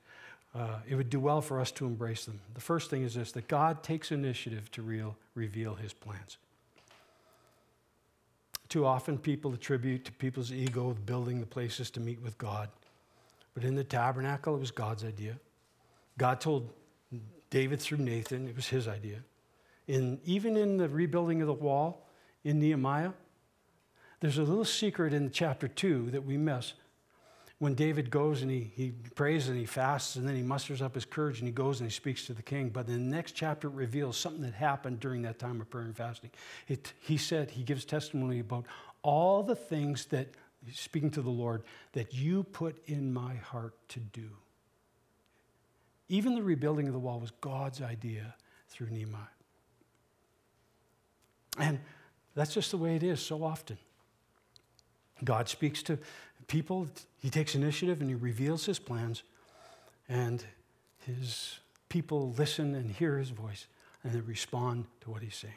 Uh, it would do well for us to embrace them. The first thing is this that God takes initiative to real, reveal his plans. Too often, people attribute to people's ego building the places to meet with God. But in the tabernacle, it was God's idea. God told David through Nathan, it was his idea. In, even in the rebuilding of the wall in Nehemiah, there's a little secret in chapter 2 that we miss. When David goes and he, he prays and he fasts and then he musters up his courage and he goes and he speaks to the king. But in the next chapter, it reveals something that happened during that time of prayer and fasting. It, he said, he gives testimony about all the things that speaking to the Lord, that you put in my heart to do. Even the rebuilding of the wall was God's idea through Nehemiah. And that's just the way it is so often. God speaks to people, He takes initiative and He reveals His plans, and His people listen and hear His voice, and they respond to what He's saying.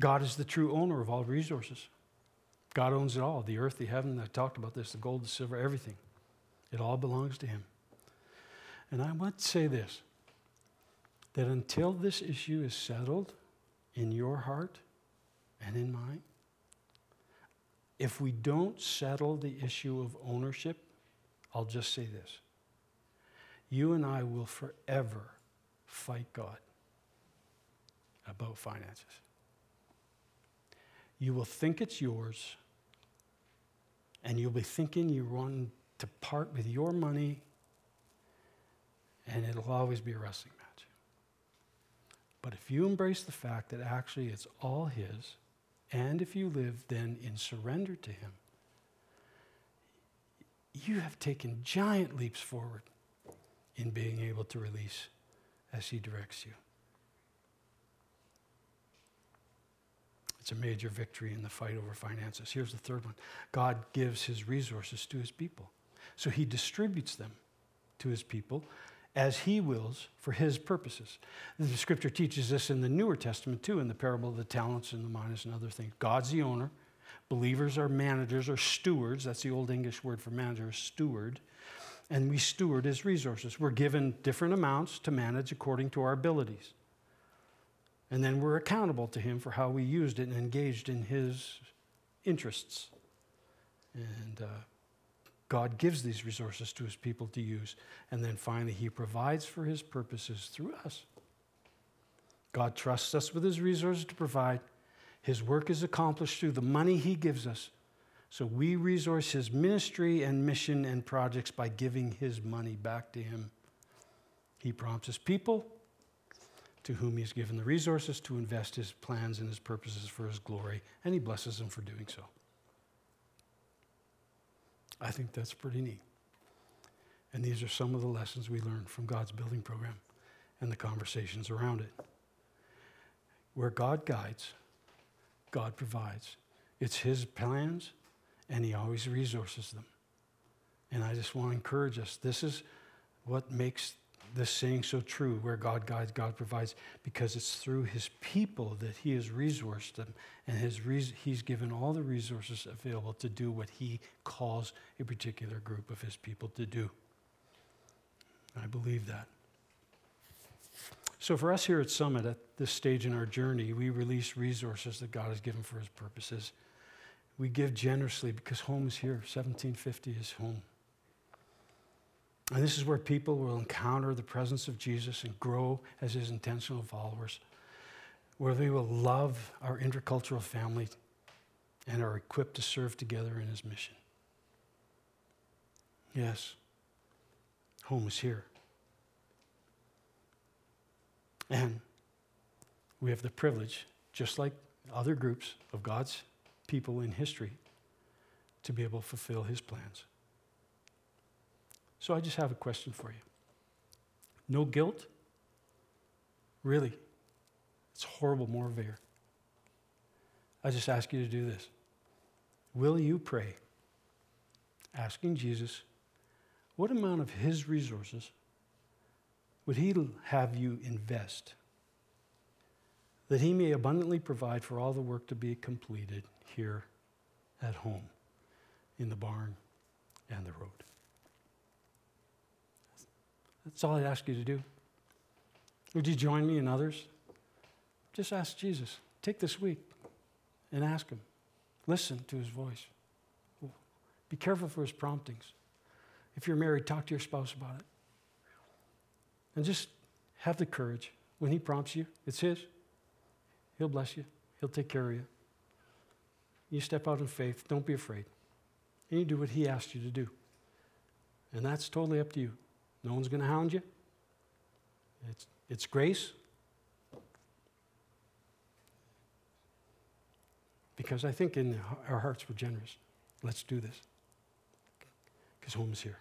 God is the true owner of all resources. God owns it all the earth, the heaven. I talked about this the gold, the silver, everything. It all belongs to Him. And I want to say this that until this issue is settled in your heart and in mine, if we don't settle the issue of ownership, I'll just say this. You and I will forever fight God about finances. You will think it's yours, and you'll be thinking you want to part with your money, and it'll always be a wrestling match. But if you embrace the fact that actually it's all His, and if you live then in surrender to Him, you have taken giant leaps forward in being able to release as He directs you. It's a major victory in the fight over finances. Here's the third one God gives His resources to His people. So He distributes them to His people as he wills for his purposes. The scripture teaches this in the Newer Testament too, in the parable of the talents and the minas and other things. God's the owner. Believers are managers or stewards. That's the old English word for manager, steward. And we steward his resources. We're given different amounts to manage according to our abilities. And then we're accountable to him for how we used it and engaged in his interests. And uh, God gives these resources to his people to use. And then finally, he provides for his purposes through us. God trusts us with his resources to provide. His work is accomplished through the money he gives us. So we resource his ministry and mission and projects by giving his money back to him. He prompts his people to whom he's given the resources to invest his plans and his purposes for his glory, and he blesses them for doing so. I think that's pretty neat. And these are some of the lessons we learned from God's building program and the conversations around it. Where God guides, God provides. It's His plans, and He always resources them. And I just want to encourage us this is what makes this saying so true where God guides, God provides, because it's through his people that he has resourced them and his res- he's given all the resources available to do what he calls a particular group of his people to do. I believe that. So, for us here at Summit, at this stage in our journey, we release resources that God has given for his purposes. We give generously because home is here. 1750 is home. And this is where people will encounter the presence of Jesus and grow as his intentional followers, where they will love our intercultural family and are equipped to serve together in his mission. Yes, home is here. And we have the privilege, just like other groups of God's people in history, to be able to fulfill his plans. So I just have a question for you. No guilt? Really? It's horrible motivator. I just ask you to do this. Will you pray, asking Jesus, what amount of his resources would he have you invest that he may abundantly provide for all the work to be completed here at home, in the barn and the road? That's all I'd ask you to do. Would you join me and others? Just ask Jesus. Take this week and ask Him. Listen to His voice. Be careful for His promptings. If you're married, talk to your spouse about it. And just have the courage. When He prompts you, it's His. He'll bless you, He'll take care of you. You step out in faith, don't be afraid. And you do what He asked you to do. And that's totally up to you. No one's going to hound you. It's, it's grace. Because I think in our hearts we're generous. Let's do this. Because home is here.